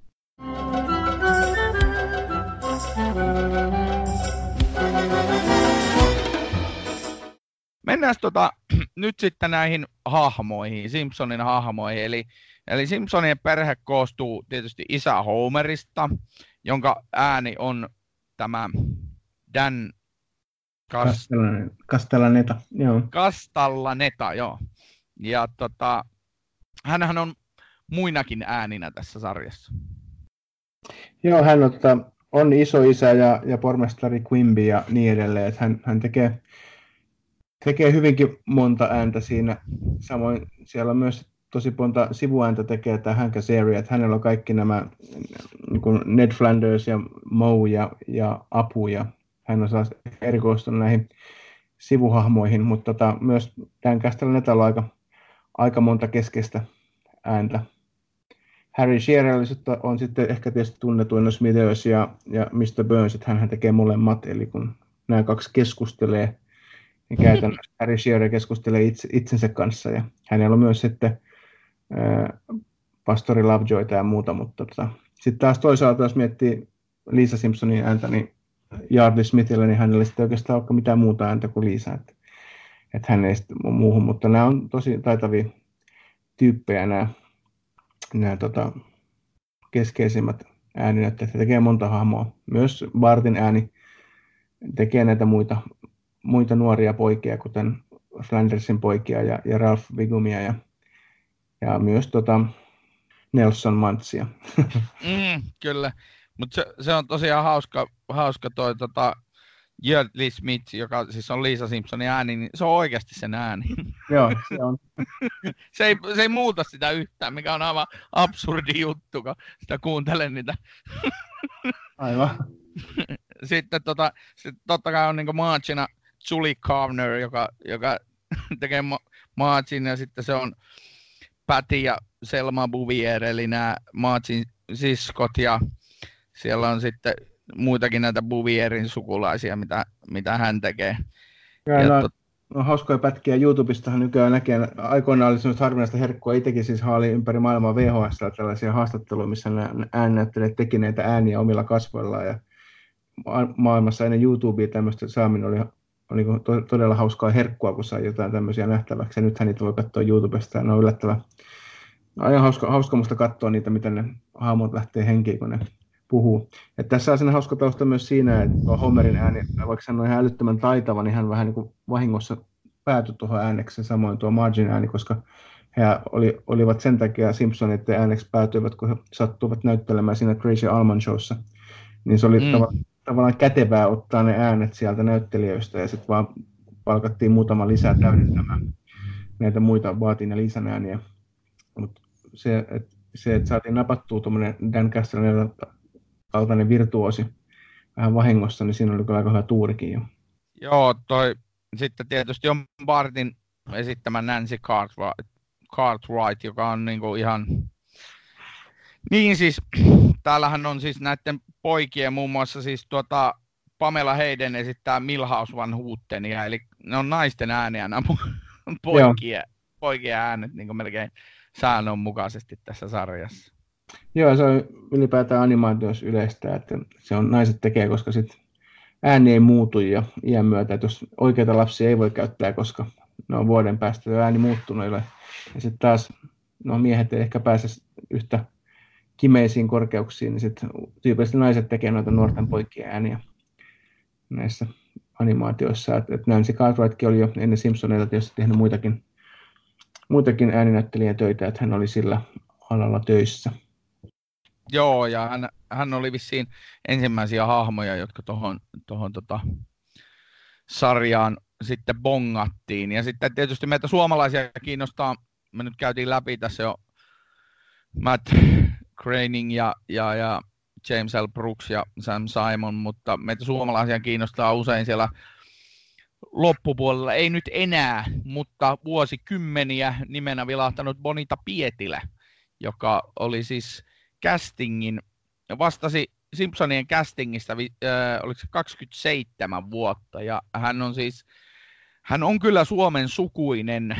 Mennään tota, <clears throat> nyt sitten näihin hahmoihin, Simpsonin hahmoihin. Eli, eli Simpsonien perhe koostuu tietysti isä Homerista, jonka ääni on tämä Dan Kas... Castellaneta, joo. Castellaneta, joo. Ja tota, hänhän on muinakin ääninä tässä sarjassa. Joo, hän on, tota, on iso isä ja, ja pormestari Quimby ja niin edelleen. Että hän, hän tekee tekee hyvinkin monta ääntä siinä. Samoin siellä on myös tosi monta sivuääntä tekee tämä Hank Azaria, että hänellä on kaikki nämä niin kuin Ned Flanders ja Moe ja, ja Apu ja hän on erikoistunut näihin sivuhahmoihin, mutta tota, myös tämän kästellä on aika, aika monta keskeistä ääntä. Harry Shearer on sitten ehkä tietysti tunnetuin Smithers ja, ja Mr. Burns, että hän tekee molemmat, eli kun nämä kaksi keskustelee, niin <laughs> käytännössä Harry Shearer keskustelee itse, itsensä kanssa ja hänellä on myös sitten ää, pastori Lovejoyta ja muuta, mutta tota, sitten taas toisaalta, jos miettii Lisa Simpsonin ääntä, niin Yardley Smithillä, niin hänellä ei oikeastaan ole mitään muuta ääntä kuin Lisa, että, että hän ei sitten muuhun, mutta nämä on tosi taitavia tyyppejä nämä, nämä tota, keskeisimmät ääninäyttäjät, tekee monta hahmoa. Myös Bartin ääni tekee näitä muita muita nuoria poikia, kuten Flandersin poikia ja, ja Ralph Vigumia ja, ja myös tota Nelson Mantsia. <laughs> Mm, kyllä, mutta se, se, on tosiaan hauska, hauska toi tota, Jötli Smith, joka siis on Lisa Simpsonin ääni, niin se on oikeasti sen ääni. <laughs> Joo, se on. <laughs> se, ei, se ei muuta sitä yhtään, mikä on aivan absurdi juttu, kun sitä kuuntelen niitä. <laughs> Aivan. Sitten tota, sit totta kai on niin Marchina Julie Carner, joka, joka tekee ma- Marchin, ja sitten se on Patty ja Selma Bouvier, eli nämä Marchin siskot, ja siellä on sitten muitakin näitä Bouvierin sukulaisia, mitä, mitä hän tekee. Ja, ja no, tot... no, hauskoja pätkiä YouTubesta nykyään näkee. Aikoinaan oli sellaista harvinaista herkkua. Itsekin siis haali ympäri maailmaa VHS tällaisia haastatteluja, missä äännäyttelijät teki näitä ääniä omilla kasvoillaan. Ja maailmassa ennen YouTubea tämmöistä saaminen oli, oli todella hauskaa herkkua, kun sai jotain tämmöisiä nähtäväksi. Ja nythän niitä voi katsoa YouTubesta ja ne on yllättävän aina hauska, hauska musta katsoa niitä, miten ne hahmot lähtee henkiin, kun ne puhuu. Et tässä on sen hauska tausta myös siinä, että tuo Homerin ääni, vaikka hän on ihan älyttömän taitava, niin hän vähän niin kuin vahingossa päätyi tuohon ääneksi, samoin tuo Margin ääni, koska he oli, olivat sen takia Simpsonit ääneksi päätyivät, kun he sattuivat näyttelemään siinä Crazy Alman Showssa. Niin se oli mm. tavallaan, tavallaan kätevää ottaa ne äänet sieltä näyttelijöistä ja sitten vaan palkattiin muutama lisää täydentämään näitä muita vaatin ja lisän ääniä. Mutta se, että se, että saatiin napattua tuommoinen Dan Castellan kaltainen virtuosi vähän vahingossa, niin siinä oli kyllä aika hyvä tuurikin jo. Joo, toi sitten tietysti on Bartin esittämä Nancy Cartwright, Cartwright joka on niinku ihan... Niin siis, täällähän on siis näiden poikien muun muassa siis tuota, Pamela Heiden esittää Milhouse Van Hootenia, eli ne on naisten ääniä nämä poikien, poikien äänet niin melkein säännönmukaisesti tässä sarjassa. Joo, se on ylipäätään animaatiossa yleistä, että se on naiset tekee, koska sit ääni ei muutu ja iän myötä, että jos oikeita lapsia ei voi käyttää, koska ne on vuoden päästä jo ääni muuttunut. Ja sitten taas no, miehet ei ehkä pääse yhtä kimeisiin korkeuksiin, niin sitten tyypillisesti naiset tekee noita nuorten poikien ääniä näissä animaatioissa. Että et Nancy Cartwrightkin oli jo ennen Simpsoneita tietysti tehnyt muitakin, muitakin ääninäyttelijätöitä, että hän oli sillä alalla töissä. Joo, ja hän, hän oli vissiin ensimmäisiä hahmoja, jotka tuohon tohon, tota, sarjaan sitten bongattiin. Ja sitten tietysti meitä suomalaisia kiinnostaa, me nyt käytiin läpi tässä jo Matt Craning ja, ja, ja James L. Brooks ja Sam Simon, mutta meitä suomalaisia kiinnostaa usein siellä loppupuolella, ei nyt enää, mutta vuosikymmeniä nimenä vilahtanut Bonita Pietilä, joka oli siis castingin, vastasi Simpsonien castingista, äh, oliko se 27 vuotta, ja hän on siis, hän on kyllä Suomen sukuinen,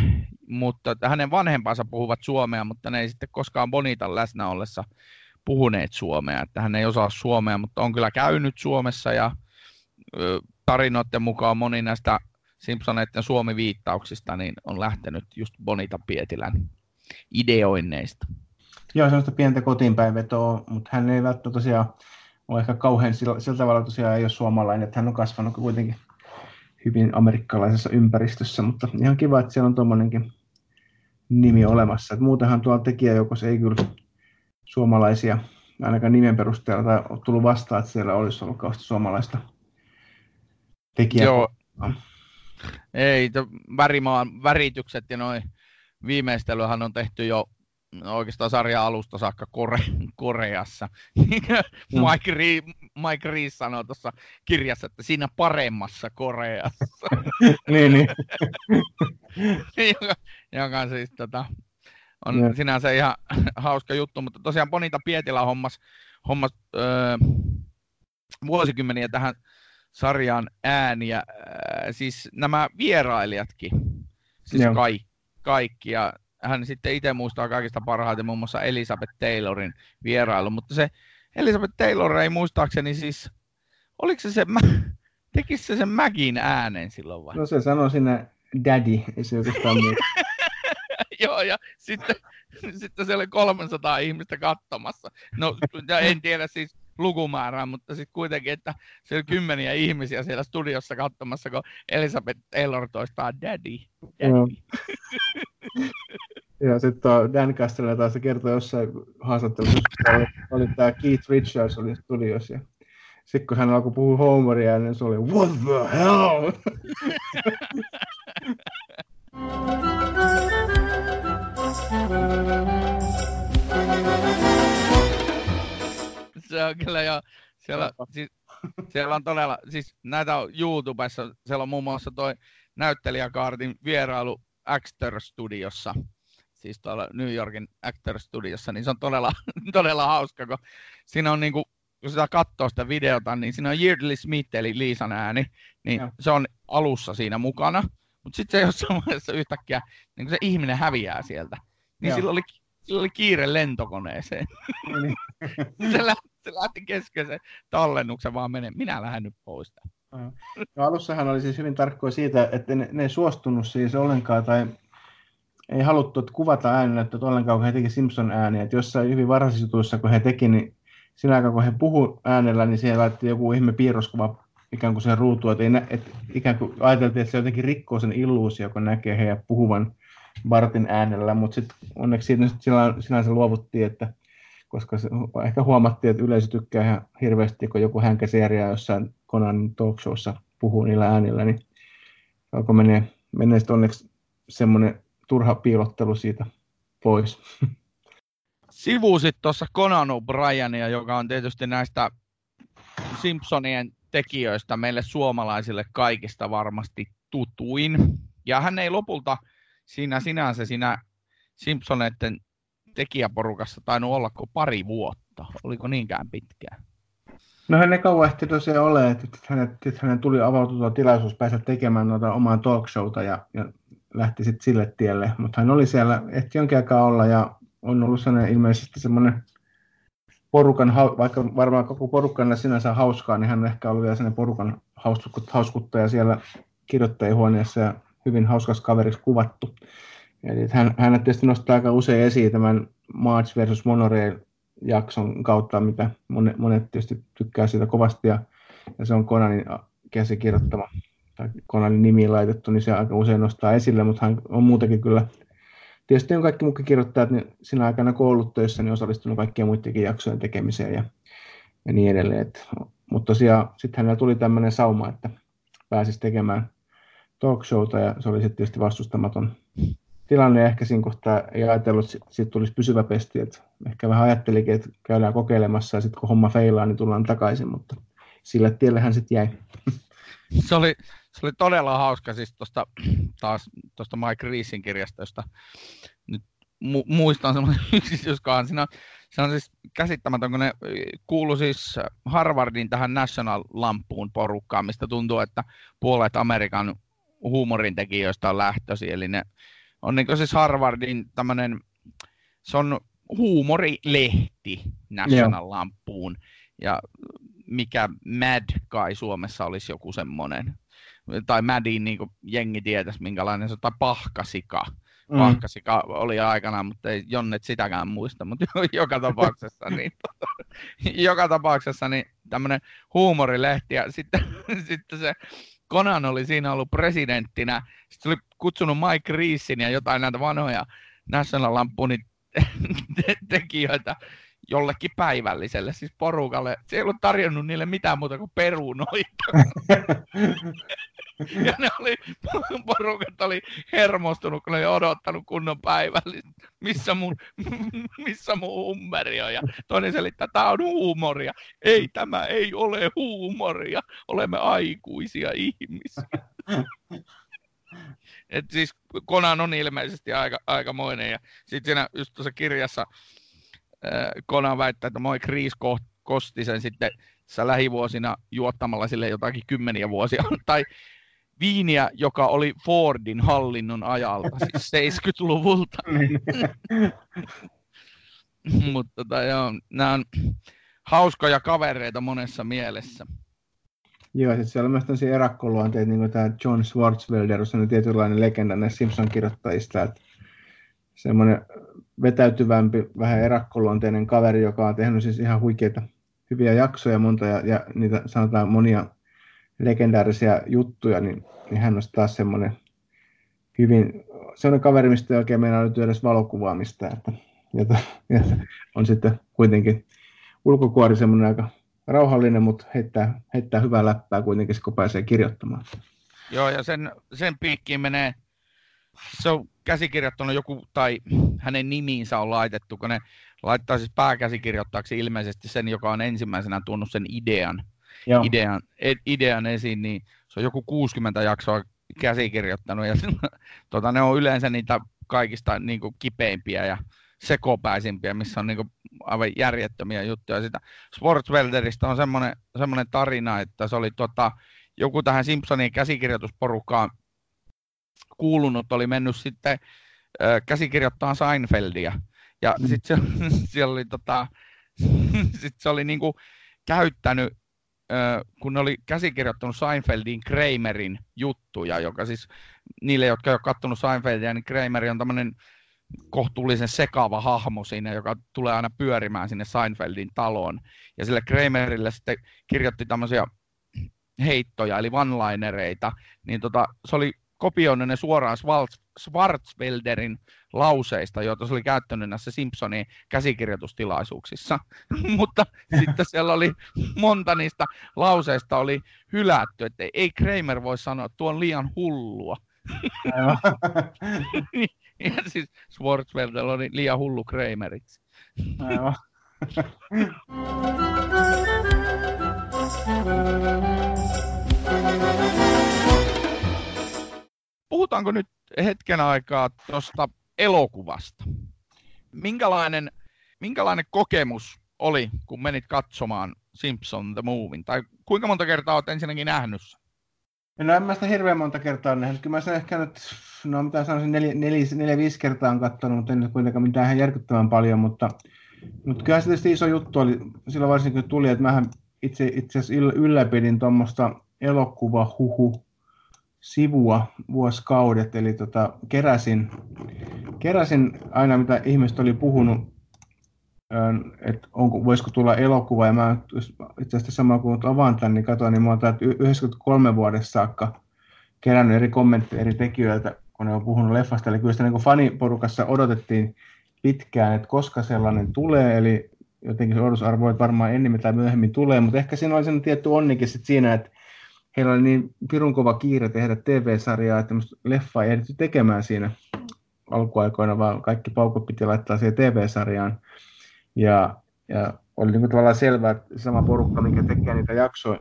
mutta hänen vanhempansa puhuvat suomea, mutta ne ei sitten koskaan Bonitan läsnä ollessa puhuneet suomea, että hän ei osaa suomea, mutta on kyllä käynyt Suomessa ja ö, tarinoiden mukaan moni näistä Simpsoneiden Suomi-viittauksista niin on lähtenyt just Bonita Pietilän ideoinneista. Joo, sellaista pientä kotiinpäinvetoa, mutta hän ei välttämättä tosiaan ole ehkä kauhean sillä, sillä tavalla tosiaan ei ole suomalainen, että hän on kasvanut kuitenkin hyvin amerikkalaisessa ympäristössä, mutta ihan kiva, että siellä on tuommoinenkin nimi olemassa. Et muutenhan tuolla tekijäjoukossa ei kyllä suomalaisia ainakaan nimen perusteella tai ole tullut vastaan, että siellä olisi ollut kauheasti suomalaista tekijää. Joo. Ei, värimaan väritykset ja noin viimeistelyhän on tehty jo oikeastaan sarjan alusta saakka Kore- Koreassa. No. Mike, Ri- Mike Reese sanoi tuossa kirjassa, että siinä paremmassa Koreassa. <laughs> niin, niin. <laughs> joka, joka siis tota, on ja. sinänsä ihan <laughs> hauska juttu, mutta tosiaan Bonita Pietilä hommas, hommas öö, vuosikymmeniä tähän sarjaan ääniä, öö, siis nämä vierailijatkin, siis kaikki, kaikki, ja hän sitten itse muistaa kaikista parhaiten muun muassa Elisabeth Taylorin vierailu, mutta se Elisabeth Taylor ei muistaakseni siis, oliko se se, tekisi se sen Mäkin äänen silloin vai? No se sanoi sinne daddy, ei se oikeastaan <laughs> Joo, ja sitten, sitten siellä oli 300 ihmistä katsomassa. No, en tiedä siis lukumäärää, mutta sitten kuitenkin, että siellä oli kymmeniä ihmisiä siellä studiossa katsomassa, kun Elisabeth Taylor toistaa daddy. daddy. Ja sitten Dan Castellan taas kertoi jossain haastattelussa, että oli, oli tämä Keith Richards oli studiossa sitten kun hän alkoi puhua Homeria, niin se oli what the hell? <laughs> on kyllä jo, siellä, siis, siellä on todella, siis näitä on YouTubessa, siellä on muun muassa toi näyttelijäkaartin vierailu Actor Studiossa, siis tuolla New Yorkin Actor Studiossa, niin se on todella, <laughs> todella hauska, kun siinä on niinku, kun sitä katsoo sitä videota, niin siinä on Yeardley Smith, eli Liisan ääni, niin ja. se on alussa siinä mukana, mutta sitten se jossain <laughs> vaiheessa yhtäkkiä, niin kun se ihminen häviää sieltä, niin sillä oli, sillä oli kiire lentokoneeseen. Niin. <laughs> se, lähti, se lähti kesken se tallennuksen vaan menee, minä lähden nyt pois. No, alussahan oli siis hyvin tarkkoja siitä, että ne, ne ei suostunut siis ollenkaan tai ei haluttu kuvata äänenäyttöä ollenkaan, kun he teki Simpson ääniä. Että jossain hyvin varhaisissa kun he teki, niin sillä aikaa, kun he puhu äänellä, niin siellä laitettiin joku ihme piirroskuva ikään kuin sen ruutuun, että, nä- että ikään kuin ajateltiin, että se jotenkin rikkoo sen illuusio, kun näkee heidän puhuvan Bartin äänellä, mutta sitten onneksi siitä sinänsä luovuttiin, että koska se, ehkä huomattiin, että yleisö tykkää ihan hirveästi, kun joku hänkäseeria jossain Conan talk showssa puhuu niillä äänillä, niin alkoi menee, menee onneksi semmoinen turha piilottelu siitä pois. Sivuusit tuossa Conan O'Brienia, joka on tietysti näistä Simpsonien tekijöistä meille suomalaisille kaikista varmasti tutuin. Ja hän ei lopulta siinä sinänsä siinä Simpsoneiden tekijäporukassa tainnut olla kuin pari vuotta. Oliko niinkään pitkään? No hän ei kauan ehti tosiaan ole, että hänet, hänen tuli avautua tilaisuus päästä tekemään noita omaa talk showta ja, ja lähti sitten sille tielle. Mutta hän oli siellä, ehti jonkin aikaa olla ja on ollut sellainen ilmeisesti semmoinen porukan, vaikka varmaan koko porukan sinänsä hauskaa, niin hän ehkä ollut vielä sellainen porukan hauskuttaja siellä kirjoittajahuoneessa ja hyvin hauskas kaveriksi kuvattu. Eli hän, hän tietysti nostaa aika usein esiin tämän March versus Monorail jakson kautta, mitä monet, monet tietysti tykkää siitä kovasti, ja, ja se on Konanin käsikirjoittama tai Konanin nimi laitettu, niin se aika usein nostaa esille, mutta hän on muutenkin kyllä Tietysti on kaikki muutkin kirjoittajat niin siinä aikana koulutöissä niin osallistunut kaikkien muidenkin jaksojen tekemiseen ja, ja niin edelleen. Et, mutta tosiaan sitten hänellä tuli tämmöinen sauma, että pääsisi tekemään talk showta ja se oli sitten tietysti vastustamaton tilanne ehkä siinä kohtaa ei ajatellut, että siitä tulisi pysyvä pesti, että ehkä vähän ajattelikin, että käydään kokeilemassa ja sitten kun homma feilaa, niin tullaan takaisin, mutta sillä tielle hän sitten jäi. <laughs> Se oli, se oli todella hauska siis tuosta taas tuosta Mike Reesin kirjastosta. Nyt mu- muistan semmoinen <laughs> yksityiskohan. Siinä, se on siis käsittämätön, kun ne kuului siis Harvardin tähän National Lampuun porukkaan, mistä tuntuu, että puolet Amerikan huumorintekijöistä on lähtösi. Eli ne on niin siis Harvardin tämmöinen, se on huumorilehti National Lampuun. Ja mikä Mad kai Suomessa olisi joku semmoinen tai Madin niin jengi tietäisi, minkälainen se on, tai Pahkasika. Mm. Pahkasika oli aikana, mutta ei Jonnet sitäkään muista, mutta joka tapauksessa, niin, <laughs> joka tapauksessa niin tämmöinen huumorilehti, ja sitten, <laughs> sitten se Conan oli siinä ollut presidenttinä, sitten oli kutsunut Mike Reesin ja jotain näitä vanhoja National Lampunin <laughs> te- tekijöitä jollekin päivälliselle, siis porukalle. Se ei ollut tarjonnut niille mitään muuta kuin perunoita. <laughs> ja ne oli, porukat oli hermostunut, kun ne oli odottanut kunnon päivällistä. Missä mun, missä mun hummeri on? Ja toinen selittää, että tämä on huumoria. Ei, tämä ei ole huumoria. Olemme aikuisia ihmisiä. Et siis Konan on ilmeisesti aika, aikamoinen. Ja sitten siinä just tuossa kirjassa Konan väittää, että moi Kriis kosti sen sitten lähivuosina juottamalla sille jotakin kymmeniä vuosia. <laughs> tai viiniä, joka oli Fordin hallinnon ajalta, siis <laughs> 70-luvulta. <laughs> Mutta tota, joo, nämä on hauskoja kavereita monessa mielessä. Joo, sitten siellä on myös tämmöisiä erakkoluonteita, niin kuin tämä John Swartzwelder, on tietynlainen legenda näistä Simpson-kirjoittajista, että semmoinen vetäytyvämpi, vähän erakkoluonteinen kaveri, joka on tehnyt siis ihan huikeita, hyviä jaksoja monta, ja, ja niitä sanotaan monia legendaarisia juttuja, niin, niin hän on taas semmoinen hyvin, semmoinen kaveri, mistä ei oikein meinaa nyt edes valokuvaamista, että, jota, ja on sitten kuitenkin ulkokuori semmoinen aika rauhallinen, mutta heittää, heittää hyvää läppää kuitenkin, kun pääsee kirjoittamaan. Joo, ja sen, sen piikkiin menee, se on käsikirjoittanut joku, tai hänen nimiinsä on laitettu, kun ne laittaa siis pääkäsikirjoittajaksi ilmeisesti sen, joka on ensimmäisenä tuonut sen idean, Joo. idean, idean esiin, niin se on joku 60 jaksoa käsikirjoittanut, ja <laughs> tota, ne on yleensä niitä kaikista niin kuin, kipeimpiä ja sekopäisimpiä, missä on niin kuin, aivan järjettömiä juttuja. Sitä Sportswelderista on semmoinen, semmoinen tarina, että se oli tota, joku tähän Simpsonin käsikirjoitusporukkaan kuulunut, oli mennyt sitten äh, käsikirjoittamaan Seinfeldia. Ja mm. sitten se, siellä <laughs> oli, tota, <laughs> sit se oli niinku käyttänyt, äh, kun ne oli käsikirjoittanut Seinfeldin Kramerin juttuja, joka siis niille, jotka ei ole katsonut Seinfeldia, niin Kramer on tämmöinen kohtuullisen sekava hahmo siinä, joka tulee aina pyörimään sinne Seinfeldin taloon. Ja sille Kramerille sitten kirjoitti tämmöisiä heittoja, eli one-linereita, niin tota, se oli kopioinut ne suoraan Schwarzwelderin lauseista, joita se oli käyttänyt näissä Simpsonin käsikirjoitustilaisuuksissa. <laughs> Mutta sitten siellä oli monta niistä lauseista oli hylätty, että ei Kramer voi sanoa, että tuo on liian hullua. <laughs> ja siis Schwarzwelder oli liian hullu Krameriksi. Aivan. <laughs> Puhutaanko nyt hetken aikaa tuosta elokuvasta? Minkälainen, minkälainen kokemus oli, kun menit katsomaan Simpson The Movin? Tai kuinka monta kertaa olet ensinnäkin nähnyt sen? No en mä sitä hirveän monta kertaa nähnyt. Kyllä mä sen ehkä nyt, no mitä sanoisin, neljä, neljä, neljä viisi kertaa on katsonut, mutta en nyt kuitenkaan mitään ihan järkyttävän paljon, mutta, mutta kyllä se tietysti iso juttu oli, silloin varsinkin kun tuli, että mähän itse, itse asiassa ylläpidin tuommoista elokuvahuhu sivua vuosikaudet, eli tota, keräsin, keräsin aina mitä ihmiset oli puhunut, että onko, voisiko tulla elokuva, ja mä itse asiassa samalla kun avaan tämän, niin katsoin, niin mä oon 93 vuodessa saakka kerännyt eri kommentteja eri tekijöiltä, kun ne on puhunut leffasta, eli kyllä sitä niin faniporukassa odotettiin pitkään, että koska sellainen tulee, eli jotenkin se odotusarvo, varmaan ennemmin tai myöhemmin tulee, mutta ehkä siinä oli sen tietty onnikin sit siinä, että heillä oli niin pirun kova kiire tehdä TV-sarjaa, että leffa ei ehditty tekemään siinä alkuaikoina, vaan kaikki paukut piti laittaa siihen TV-sarjaan. Ja, ja oli niin kuin tavallaan selvää, että sama porukka, mikä tekee niitä jaksoja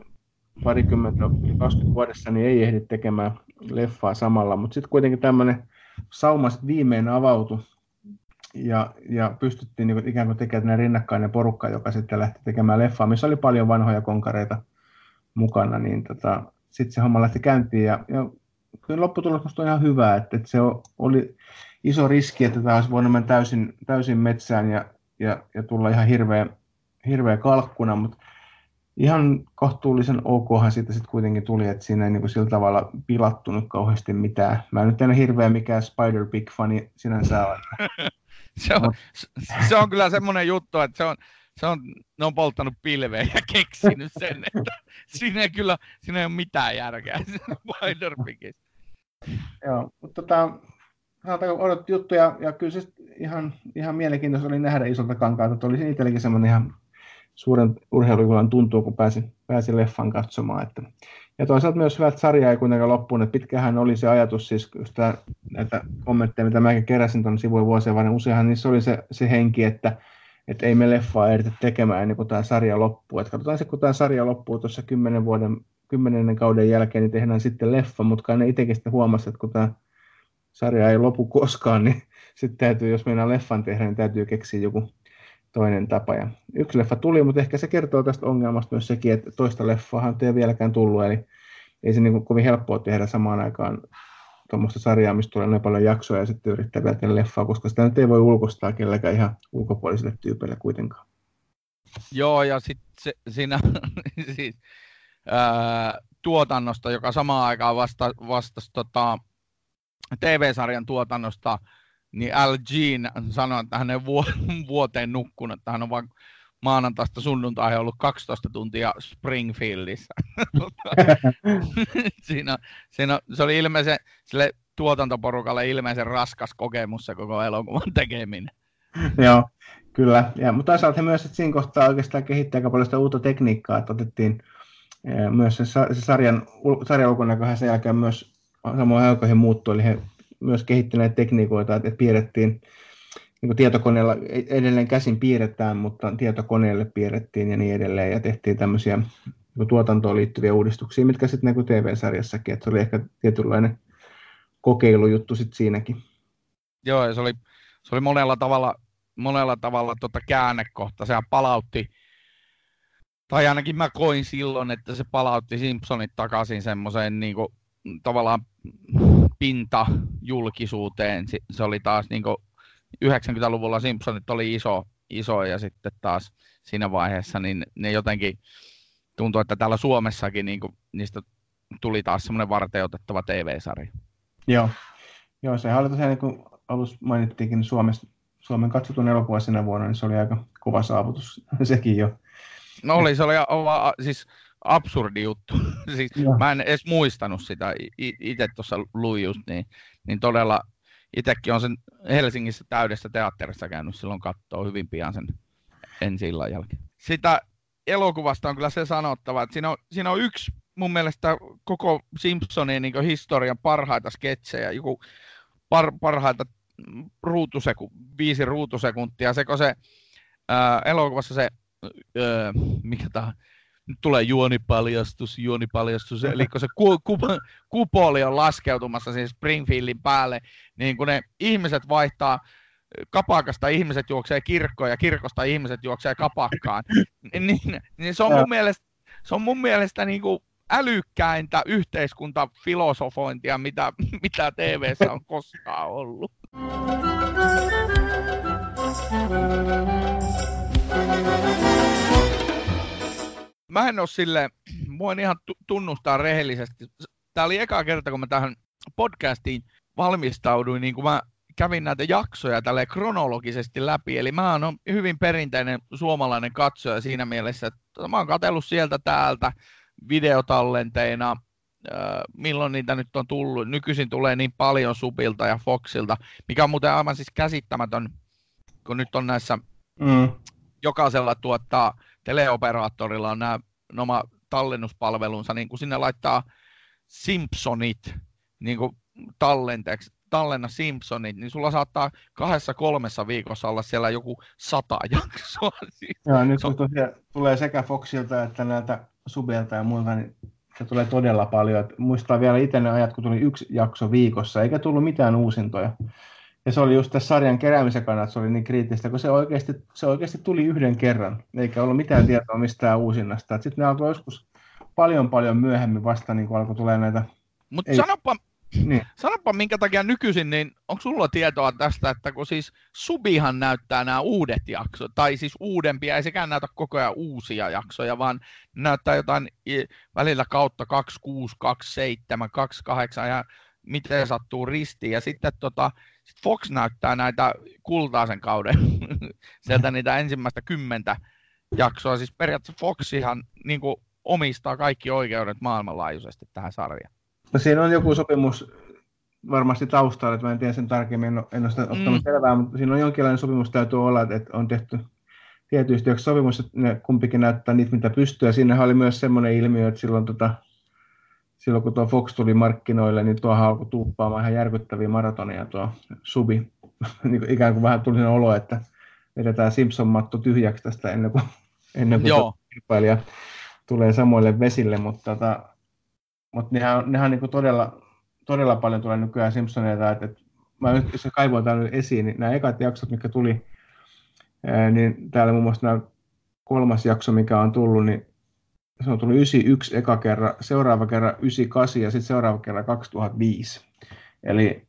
parikymmentä, 20 vuodessa, niin ei ehdi tekemään leffaa samalla. Mutta sitten kuitenkin tämmöinen sauma viimein avautui ja, ja pystyttiin niin kuin, ikään kuin tekemään rinnakkainen porukka, joka sitten lähti tekemään leffaa, missä oli paljon vanhoja konkareita mukana, niin tota, sitten se homma lähti käyntiin ja, ja kyllä lopputulos on ihan hyvä, että, että se oli iso riski, että tämä olisi voinut mennä täysin, täysin metsään ja, ja, ja tulla ihan hirveä, hirveä kalkkuna, mutta ihan kohtuullisen okhan siitä sitten kuitenkin tuli, että siinä ei niin kuin sillä tavalla pilattunut kauheasti mitään. Mä en nyt en hirveä mikään Spider Big-fani sinänsä ole. <laughs> se, on, se on kyllä semmoinen juttu, että se on, se on, ne on polttanut pilveä ja keksinyt sen, että siinä ei kyllä siinä ei ole mitään järkeä Spider Joo, mutta tota, odot juttuja, ja kyllä se ihan, ihan mielenkiintoista oli nähdä isolta kankaalta, että oli itsellekin semmoinen ihan suuren urheilujuhlan tuntuu, kun pääsi, pääsi leffan katsomaan. Että. Ja toisaalta myös hyvä, että sarja ei kuitenkaan loppuun, että pitkähän oli se ajatus, siis tämä, näitä kommentteja, mitä mäkin keräsin tuon sivujen vuosien varrella, useinhan niissä oli se, se henki, että että ei me leffaa ehditä tekemään ennen kuin tämä sarja loppuu. Et katsotaan se, kun tämä sarja loppuu tuossa kymmenen vuoden, kymmenennen kauden jälkeen, niin tehdään sitten leffa, mutta ne itsekin sitten huomasi, että kun tämä sarja ei lopu koskaan, niin <laughs> sitten täytyy, jos meinaa leffan tehdä, niin täytyy keksiä joku toinen tapa. Ja yksi leffa tuli, mutta ehkä se kertoo tästä ongelmasta myös sekin, että toista leffaahan ei vieläkään tullut, eli ei se niin kovin helppoa tehdä samaan aikaan tuommoista sarjaa, mistä tulee paljon jaksoja ja sitten yrittää vielä leffaa, koska sitä nyt ei voi ulkostaa kellekään ihan ulkopuolisille tyypeille kuitenkaan. Joo, ja sitten siinä <laughs> siis, ää, tuotannosta, joka samaan aikaan vasta, vastasi tota, TV-sarjan tuotannosta, niin Al Jean sanoi, että hän ei <laughs> vuoteen nukkunut, että hän on vain maanantaista sunnuntaihin ollut 12 tuntia Springfieldissä. <laughs> siinä, siinä, se oli ilmeisen, sille tuotantoporukalle ilmeisen raskas kokemus se koko elokuvan tekeminen. Joo, Kyllä, ja, mutta toisaalta he myös että siinä kohtaa oikeastaan kehittää aika paljon sitä uutta tekniikkaa, että otettiin myös se, se sarjan, sarjan ulkonäköhän sen jälkeen myös samoin aikoihin muuttui, eli he myös kehittyneet tekniikoita, että piirrettiin niin tietokoneella, e-, edelleen käsin piirretään, mutta tietokoneelle piirrettiin ja niin edelleen, ja tehtiin tämmöisiä niin tuotantoon liittyviä uudistuksia, mitkä sitten niin TV-sarjassakin, että se oli ehkä tietynlainen kokeilujuttu sitten siinäkin. Joo, ja se oli, se oli monella tavalla, monella tavalla tota käännekohta. Sehän palautti, tai ainakin mä koin silloin, että se palautti Simpsonit takaisin semmoiseen niin kuin, tavallaan pintajulkisuuteen. Se oli taas niin kuin 90-luvulla Simpsonit oli iso, iso ja sitten taas siinä vaiheessa niin ne jotenkin tuntuu, että täällä Suomessakin niin kuin, niistä tuli taas semmoinen varteutettava TV-sarja. Joo, Joo se oli tosiaan, niin kuin alussa mainittiinkin Suomessa, Suomen katsotun elokuva sinä vuonna, niin se oli aika kova saavutus <laughs> sekin jo. No oli, se oli a, siis absurdi juttu. <laughs> siis mä en edes muistanut sitä. Itse tuossa luin just niin, niin todella itsekin on sen Helsingissä täydessä teatterissa käynyt silloin katsoa hyvin pian sen ensi illan jälkeen. Sitä elokuvasta on kyllä se sanottava, että siinä on, siinä on yksi mun mielestä koko Simpsonin niin historian parhaita sketsejä, joku par, parhaita ruutuseku, viisi ruutusekuntia, se kun se ää, elokuvassa se, ää, mikä tämä nyt tulee juonipaljastus, juonipaljastus, eli kun se ku, ku, kupoli on laskeutumassa siis Springfieldin päälle, niin kun ne ihmiset vaihtaa kapakasta ihmiset juoksee kirkkoon ja kirkosta ihmiset juoksee kapakkaan, niin, niin, niin se on mun mielestä, se on mun mielestä niin kuin älykkäintä yhteiskuntafilosofointia, mitä, mitä tv on koskaan ollut. Mä en ole sille, voin ihan tunnustaa rehellisesti. Tämä oli eka kerta, kun mä tähän podcastiin valmistauduin, niin kuin mä kävin näitä jaksoja tälle kronologisesti läpi, eli mä oon hyvin perinteinen suomalainen katsoja siinä mielessä, että mä oon katsellut sieltä täältä videotallenteina, milloin niitä nyt on tullut. Nykyisin tulee niin paljon Subilta ja Foxilta, mikä on muuten aivan siis käsittämätön, kun nyt on näissä mm. jokaisella tuottaa teleoperaattorilla on nämä oma tallennuspalvelunsa, niin kun sinne laittaa Simpsonit niin kuin tallenteeksi, tallenna Simpsonit, niin sulla saattaa kahdessa kolmessa viikossa olla siellä joku sata <laughs> jaksoa. Joo, nyt kun tosiaan tulee sekä Foxilta että näiltä Subelta ja muilta, niin se tulee todella paljon. Et muistaa vielä itse ne ajat, kun tuli yksi jakso viikossa, eikä tullut mitään uusintoja. Ja se oli just tässä sarjan keräämisen kannalta, se oli niin kriittistä, kun se oikeasti, se oikeasti tuli yhden kerran, eikä ollut mitään tietoa mistään uusinnasta. Sitten ne alkoi joskus paljon paljon myöhemmin vasta, niin kun alkoi tulee näitä... Mutta sanoppa, niin. Sanoppa, minkä takia nykyisin, niin onko sulla tietoa tästä, että kun siis Subihan näyttää nämä uudet jaksot, tai siis uudempia, ei sekään näytä koko ajan uusia jaksoja, vaan näyttää jotain välillä kautta 26, 27, 28 ja miten sattuu ristiin. Ja sitten tota, sit Fox näyttää näitä kultaisen kauden, <laughs> sieltä niitä ensimmäistä kymmentä jaksoa. Siis periaatteessa Foxihan niin omistaa kaikki oikeudet maailmanlaajuisesti tähän sarjaan. No siinä on joku sopimus varmasti taustalla, että mä en tiedä sen tarkemmin, en, en ole sitä ottanut mm. selvää, mutta siinä on jonkinlainen sopimus täytyy olla, että on tehty tietysti sopimus, että ne kumpikin näyttää niitä, mitä pystyy. Ja siinähän oli myös semmoinen ilmiö, että silloin, tota, silloin kun tuo Fox tuli markkinoille, niin tuohan alkoi tuuppaamaan ihan järkyttäviä maratoneja tuo Subi. <laughs> niin ikään kuin vähän tuli sen olo, että vedetään Simpson-matto tyhjäksi tästä ennen kuin, ennen kuin Joo. kilpailija tulee samoille vesille, mutta tota, mutta nehän, nehän niin todella, todella paljon tulee nykyään Simpsoneita, että, että mä nyt, jos kaivoin tämän esiin, niin nämä ekat jaksot, mitkä tuli, niin täällä muun muassa nämä kolmas jakso, mikä on tullut, niin se on tullut 91 eka kerran, seuraava kerran 98 ja sitten seuraava kerran 2005. Eli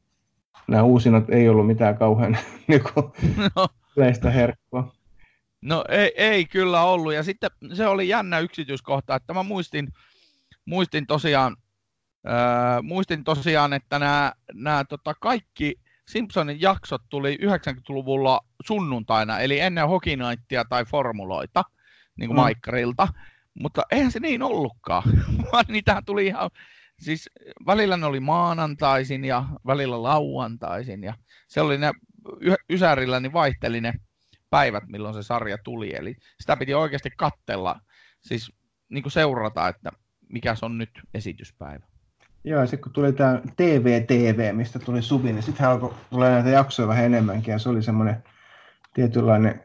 nämä uusinat ei ollut mitään kauhean <laughs> niin kuin, no. yleistä herkkua. No ei, ei kyllä ollut. Ja sitten se oli jännä yksityiskohta, että mä muistin, muistin tosiaan, äh, muistin tosiaan, että nämä, nämä tota, kaikki Simpsonin jaksot tuli 90-luvulla sunnuntaina, eli ennen Hockey Nightia tai formuloita, niin kuin mm. Maikkarilta. Mutta eihän se niin ollutkaan, <laughs> vaan niitähän tuli ihan, siis välillä ne oli maanantaisin ja välillä lauantaisin ja se oli ne Ysärillä niin vaihteli ne päivät, milloin se sarja tuli. Eli sitä piti oikeasti kattella, siis niin kuin seurata, että mikä se on nyt esityspäivä. Joo, ja sitten kun tuli tämä TV-TV, mistä tuli subi, niin sitten alkoi tulla näitä jaksoja vähän enemmänkin, ja se oli semmoinen tietynlainen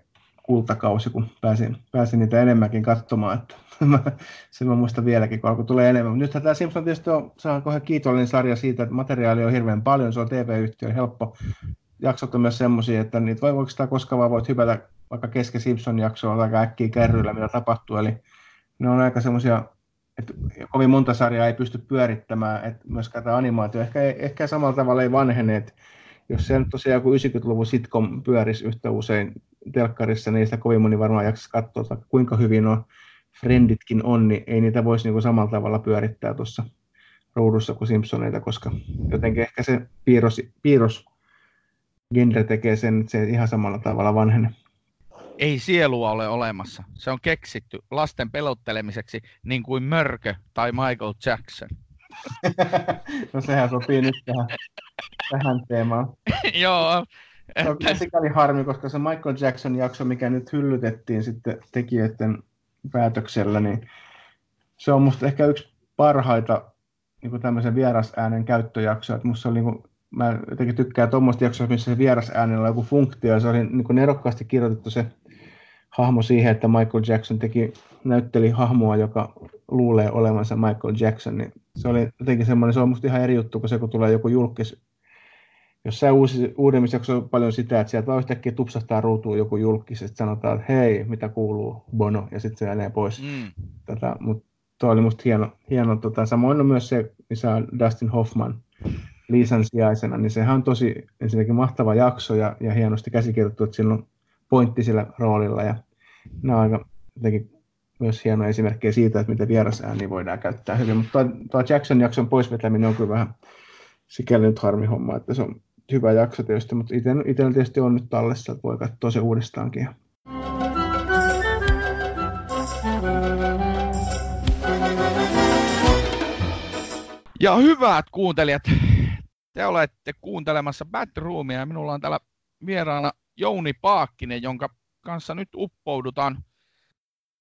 kultakausi, kun pääsin, pääsin niitä enemmänkin katsomaan. Että se <laughs> mä muistan vieläkin, kun alkoi tulee enemmän. Nythän tämä Simpson tietysti on, se on ihan kiitollinen sarja siitä, että materiaalia on hirveän paljon, se on TV-yhtiö, helppo. Jaksot on myös semmoisia, että niitä voi oikeastaan koskaan vaan voit hypätä vaikka kesken Simpson-jaksoa tai äkkiä kärryillä, mitä tapahtuu. Eli ne on aika semmoisia että kovin monta sarjaa ei pysty pyörittämään, että myöskään tämä animaatio ehkä, ehkä samalla tavalla ei vanhene, että jos se nyt tosiaan joku 90-luvun sitcom pyörisi yhtä usein telkkarissa, niin sitä kovin moni varmaan jaksaisi katsoa, että kuinka hyvin on Frienditkin on, niin ei niitä voisi niin kuin samalla tavalla pyörittää tuossa ruudussa kuin Simpsoneita, koska jotenkin ehkä se piirros, piirros genre tekee sen, että se ihan samalla tavalla vanhene ei sielua ole olemassa. Se on keksitty lasten pelottelemiseksi niin kuin Mörkö tai Michael Jackson. <laughs> no sehän sopii nyt tähän, tähän teemaan. <laughs> Joo. Se on sikäli harmi, koska se Michael Jackson jakso, mikä nyt hyllytettiin sitten tekijöiden päätöksellä, niin se on musta ehkä yksi parhaita niin kuin tämmöisen vierasäänen käyttöjaksoja. Että musta oli, niin kuin, mä jotenkin tykkään tuommoista jaksoa, missä se vierasäänellä on joku funktio, ja se oli niin kuin nerokkaasti kirjoitettu se hahmo siihen, että Michael Jackson teki, näytteli hahmoa, joka luulee olevansa Michael Jackson, niin se oli jotenkin semmoinen, se on musta ihan eri juttu, kun se kun tulee joku julkis, jos sä uusi, uudemmissa jaksoissa on paljon sitä, että sieltä vaan yhtäkkiä tupsahtaa ruutuun joku julkis, että sanotaan, että hei, mitä kuuluu, Bono, ja sitten se menee pois. Mm. Tätä, mutta tuo oli musta hieno. hieno tota, samoin on myös se, missä on Dustin Hoffman Liisan sijaisena, niin sehän on tosi ensinnäkin mahtava jakso ja, ja hienosti käsikirjoittu, että siinä on pointti sillä roolilla ja nämä on aika jotenkin myös hieno esimerkkejä siitä, että miten vierasääni voidaan käyttää hyvin, mutta tuo Jackson jakson poisvetäminen on kyllä vähän sikäli nyt harmi homma, että se on hyvä jakso tietysti, mutta itsellä tietysti on nyt tallessa, että voi katsoa se uudestaankin. Ja hyvät kuuntelijat, te olette kuuntelemassa Batroomia ja minulla on täällä vieraana Jouni Paakkinen, jonka kanssa nyt uppoudutaan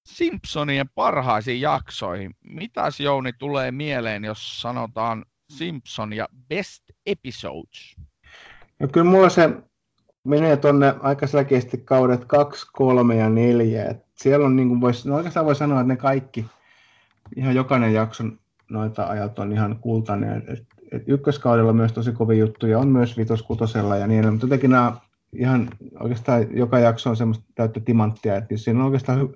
Simpsonien parhaisiin jaksoihin. Mitäs Jouni tulee mieleen, jos sanotaan Simpson ja Best Episodes? No kyllä mulla se menee tuonne aika selkeästi kaudet 2, 3 ja 4. Et siellä on niin kuin vois, no oikeastaan voi sanoa, että ne kaikki, ihan jokainen jakson noita ajat on ihan kultainen. Et, et ykköskaudella myös tosi kovin juttuja, on myös vitoskutosella ja niin mutta jotenkin nämä ihan oikeastaan joka jakso on semmoista täyttä timanttia, että siinä on oikeastaan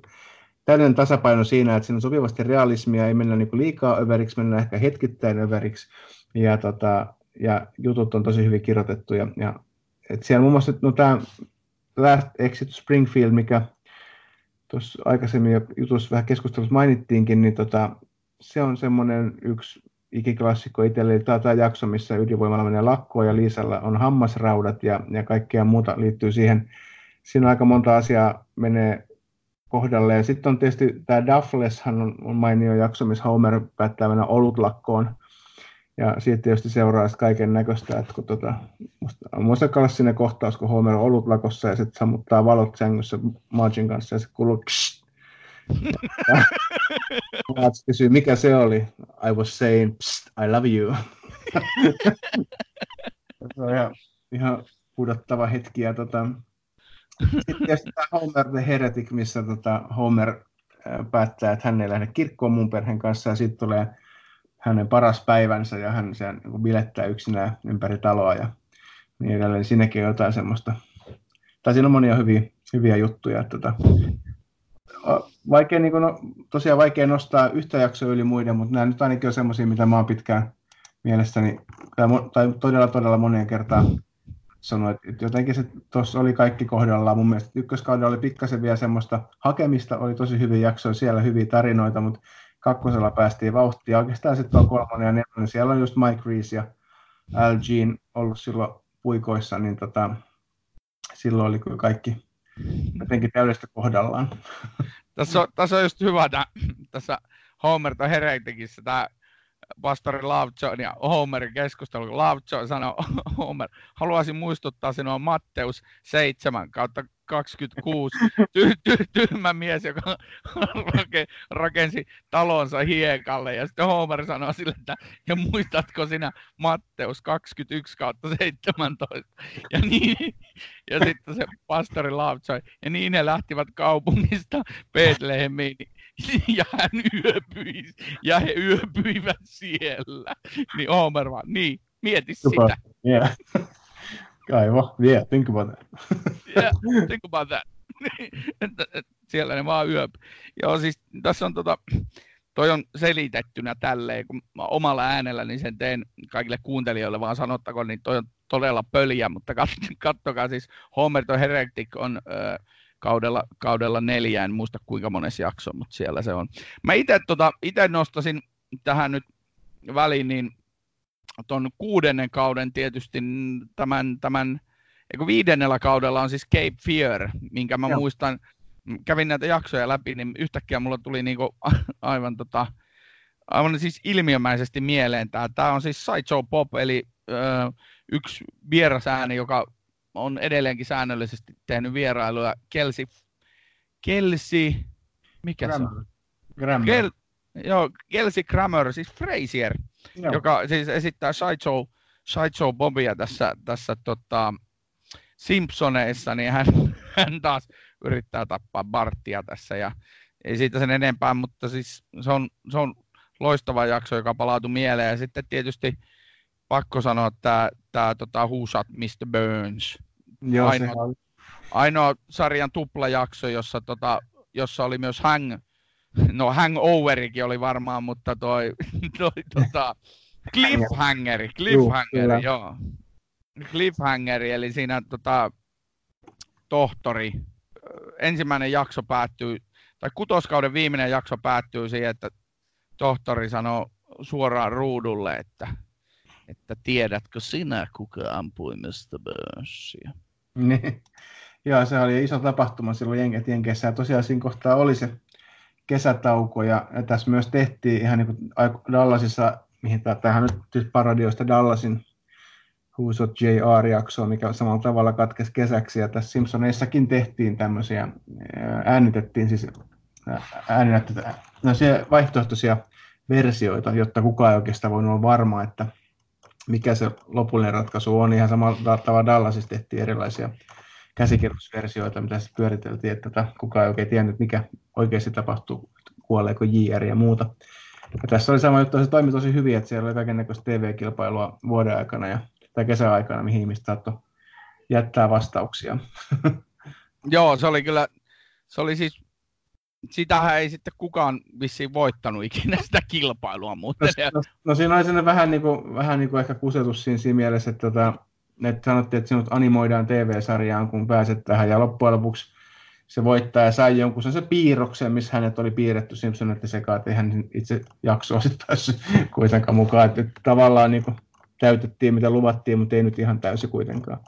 täydellinen tasapaino siinä, että siinä on sopivasti realismia, ei mennä niin liikaa överiksi, mennään ehkä hetkittäin överiksi, ja, tota, ja jutut on tosi hyvin kirjoitettu. Ja, et siellä muun muassa no, tämä Last Exit Springfield, mikä tuossa aikaisemmin jutussa vähän keskustelussa mainittiinkin, niin tota, se on semmoinen yksi ikiklassikko itselle. Tämä on tämä jakso, missä ydinvoimalla menee lakkoon ja Liisalla on hammasraudat ja, ja kaikkea muuta liittyy siihen. Siinä aika monta asiaa menee kohdalle. Ja sitten on tietysti tämä Dufflesshan on, on mainio jakso, missä Homer päättää mennä olutlakkoon. Ja siitä tietysti seuraa kaiken näköistä, että kun tota, on muista klassinen kohtaus, kun Homer on olutlakossa ja sitten sammuttaa valot sängyssä Margin kanssa ja se kuuluu Mats kysyy, mikä se oli? I was saying, Psst, I love you. se on ihan, ihan pudottava hetki. Ja tota, sitten tämä Homer the Heretic, missä tota Homer päättää, että hän ei lähde kirkkoon mun perheen kanssa ja sitten tulee hänen paras päivänsä ja hän sen niin bilettää yksinään ympäri taloa ja niin edelleen. Siinäkin on jotain semmoista, tai siinä on monia hyviä, hyviä juttuja. Että tota, vaikea, niin kuin, no, tosiaan vaikea nostaa yhtä jaksoa yli muiden, mutta nämä nyt ainakin on semmoisia, mitä mä oon pitkään mielestäni, tai, tai todella todella moneen kertaan sanonut, että jotenkin se tuossa oli kaikki kohdallaan. Mun mielestä ykköskaudella oli pikkasen vielä semmoista hakemista, oli tosi hyviä jaksoja, siellä hyviä tarinoita, mutta kakkosella päästiin vauhtia. Oikeastaan sitten on kolmonen ja nelonen, siellä on just Mike Reese ja Al Jean ollut silloin puikoissa, niin tota, silloin oli kyllä kaikki jotenkin täydellistä kohdallaan. tässä, on, tässä on just hyvä tämä, tässä Homer tai Heretikissä tämä pastori Lovejohn ja Homerin keskustelu. Lovejohn sanoi, <laughs> Homer, haluaisin muistuttaa sinua Matteus 7 kautta 26, ty, ty, tyhmä mies, joka rake, rakensi talonsa hiekalle. Ja sitten Homer sanoi sille, että ja muistatko sinä Matteus 21 kautta 17. Ja, niin, ja sitten se pastori lautsoi, ja niin ne lähtivät kaupungista Betlehemiin. Ja hän yöpyi, ja he yöpyivät siellä. Niin Homer vaan, niin, mieti sitä. Yeah. Kaivo, yeah, think about that. <laughs> yeah, think about that. <laughs> Siellä ne vaan yöp. Joo, siis tässä on tota, toi on selitettynä tälleen, kun mä omalla äänelläni sen teen kaikille kuuntelijoille vaan sanottakoon, niin toi on todella pöliä, mutta kat- kattokaa siis Homer the Heretic on ö, kaudella, kaudella neljä, en muista kuinka monessa jakso, mutta siellä se on. Mä itse tota, nostasin tähän nyt väliin, niin tuon kuudennen kauden tietysti tämän, tämän eikö viidennellä kaudella on siis Cape Fear, minkä mä Joo. muistan, kävin näitä jaksoja läpi, niin yhtäkkiä mulla tuli niinku aivan, tota, aivan siis ilmiömäisesti mieleen tämä. Tämä on siis Sideshow Pop, eli ö, yksi vierasääni, joka on edelleenkin säännöllisesti tehnyt vierailuja. Kelsi, Kelsi, mikä Grammar. se on? Grammar. Kel, joo, Kelsey Grammer, siis Frazier, joo. joka siis esittää Sideshow, Sideshow Bobia tässä, tässä tota, Simpsoneissa, niin hän, <laughs> hän taas yrittää tappaa Bartia tässä ja ei siitä sen enempää, mutta siis se on, se on loistava jakso, joka palautui mieleen. Ja sitten tietysti pakko sanoa tämä, tämä tota, Who Shot Mr. Burns. Joo, ainoa, ainoa sarjan tuplajakso, jossa, tota, jossa oli myös Hang, <laughs> no Hangoverikin oli varmaan, mutta toi, <laughs> toi tota, Cliffhangeri, Cliffhangeri, joo. Cliffhangeri, eli siinä tota, tohtori, ensimmäinen jakso päättyy, tai kutoskauden viimeinen jakso päättyy siihen, että tohtori sanoo suoraan ruudulle, että, että tiedätkö sinä, kuka ampui Mr. Burnsia? Niin. Joo, se oli iso tapahtuma silloin Jenkeissä, ja tosiaan siinä kohtaa oli se kesätauko, ja, tässä myös tehtiin ihan niin kuin Dallasissa, mihin tähän nyt parodioista Dallasin Huusot JR-jaksoa, mikä samalla tavalla katkesi kesäksi, ja tässä Simpsoneissakin tehtiin tämmöisiä, äänitettiin siis ääninäyttöjä, vaihtoehtoisia versioita, jotta kukaan ei oikeastaan voinut olla varma, että mikä se lopullinen ratkaisu on. Ihan samalla tavalla Dallasissa tehtiin erilaisia käsikirjoitusversioita, mitä sitten pyöriteltiin, että tätä kukaan ei oikein tiennyt, mikä oikeasti tapahtuu, kuoleeko JR ja muuta. Ja tässä oli sama juttu, se toimi tosi hyvin, että siellä oli kaikenlaista TV-kilpailua vuoden aikana ja tai kesäaikana, mihin ihmiset saattoi jättää vastauksia. <laughs> Joo, se oli kyllä, se oli siis, sitähän ei sitten kukaan vissiin voittanut ikinä sitä kilpailua muuten. No, no, no siinä oli sellainen vähän niin kuin, vähän niin kuin ehkä kusetus siinä, siinä mielessä, että, tota, että sanottiin, että sinut animoidaan TV-sarjaan, kun pääset tähän, ja loppujen lopuksi se voittaja sai jonkun se piirroksen, missä hänet oli piirretty Simpsonetti sekaan, että eihän itse jaksoa sitten päässyt kuitenkaan mukaan. Että, tavallaan niin kuin, täytettiin, mitä luvattiin, mutta ei nyt ihan täysi kuitenkaan.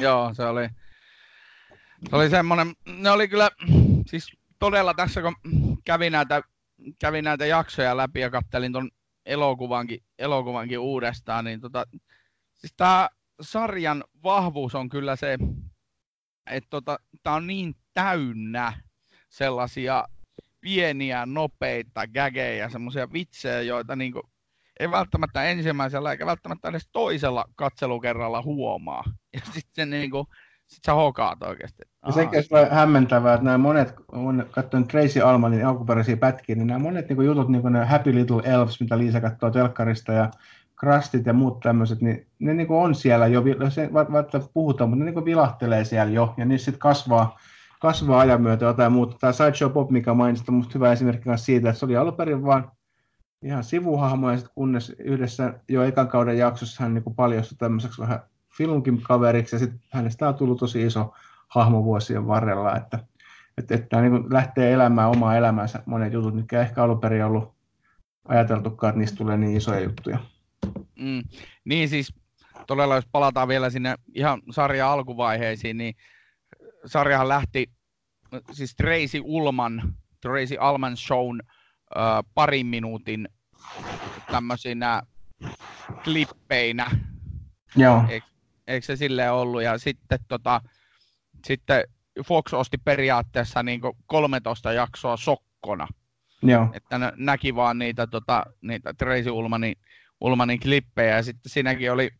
Joo, se oli, se oli semmoinen, ne oli kyllä, siis todella tässä kun kävin näitä, kävin näitä jaksoja läpi ja kattelin ton elokuvankin, elokuvankin uudestaan, niin tota, siis tämä sarjan vahvuus on kyllä se, että tota, tämä on niin täynnä sellaisia pieniä, nopeita gägejä, semmoisia vitsejä, joita niinku ei välttämättä ensimmäisellä eikä välttämättä edes toisella katselukerralla huomaa. <laughs> Ja sitten se niinku, sit sä hokaat oikeasti. Ja sekin on hämmentävää, että nämä monet, kun katsoin Tracy Almanin alkuperäisiä pätkiä, niin nämä monet niin jutut, niin kuin ne Happy Little Elves, mitä Liisa katsoo telkkarista, ja Krustit ja muut tämmöiset, niin ne niin on siellä jo, se välttämättä puhutaan, mutta ne niin vilahtelee siellä jo, ja niissä sitten kasvaa, kasvaa ajan myötä jotain muuta. Tämä Sideshow Pop, mikä mainitsit, on musta hyvä esimerkki siitä, että se oli alun perin vaan ihan sivuhahmo, ja sitten kunnes yhdessä jo ekan kauden jaksossa hän niin paljastui tämmöiseksi vähän filunkin kaveriksi, ja sitten hänestä on tullut tosi iso hahmo vuosien varrella, että, että, että niin lähtee elämään omaa elämäänsä monet jutut, mitkä ehkä alun perin ollut ajateltukaan, että niistä tulee niin isoja juttuja. Mm, niin siis todella jos palataan vielä sinne ihan sarjan alkuvaiheisiin, niin sarjahan lähti siis Tracy Ulman, Tracy Alman Shown parin minuutin tämmöisinä klippeinä. Joo. Eikö, eikö se sille ollut? Ja sitten, tota, sitten Fox osti periaatteessa niin 13 jaksoa sokkona. Joo. Että ne näki vaan niitä, tota, niitä Tracy Ulmanin, Ulmanin klippejä ja sitten siinäkin oli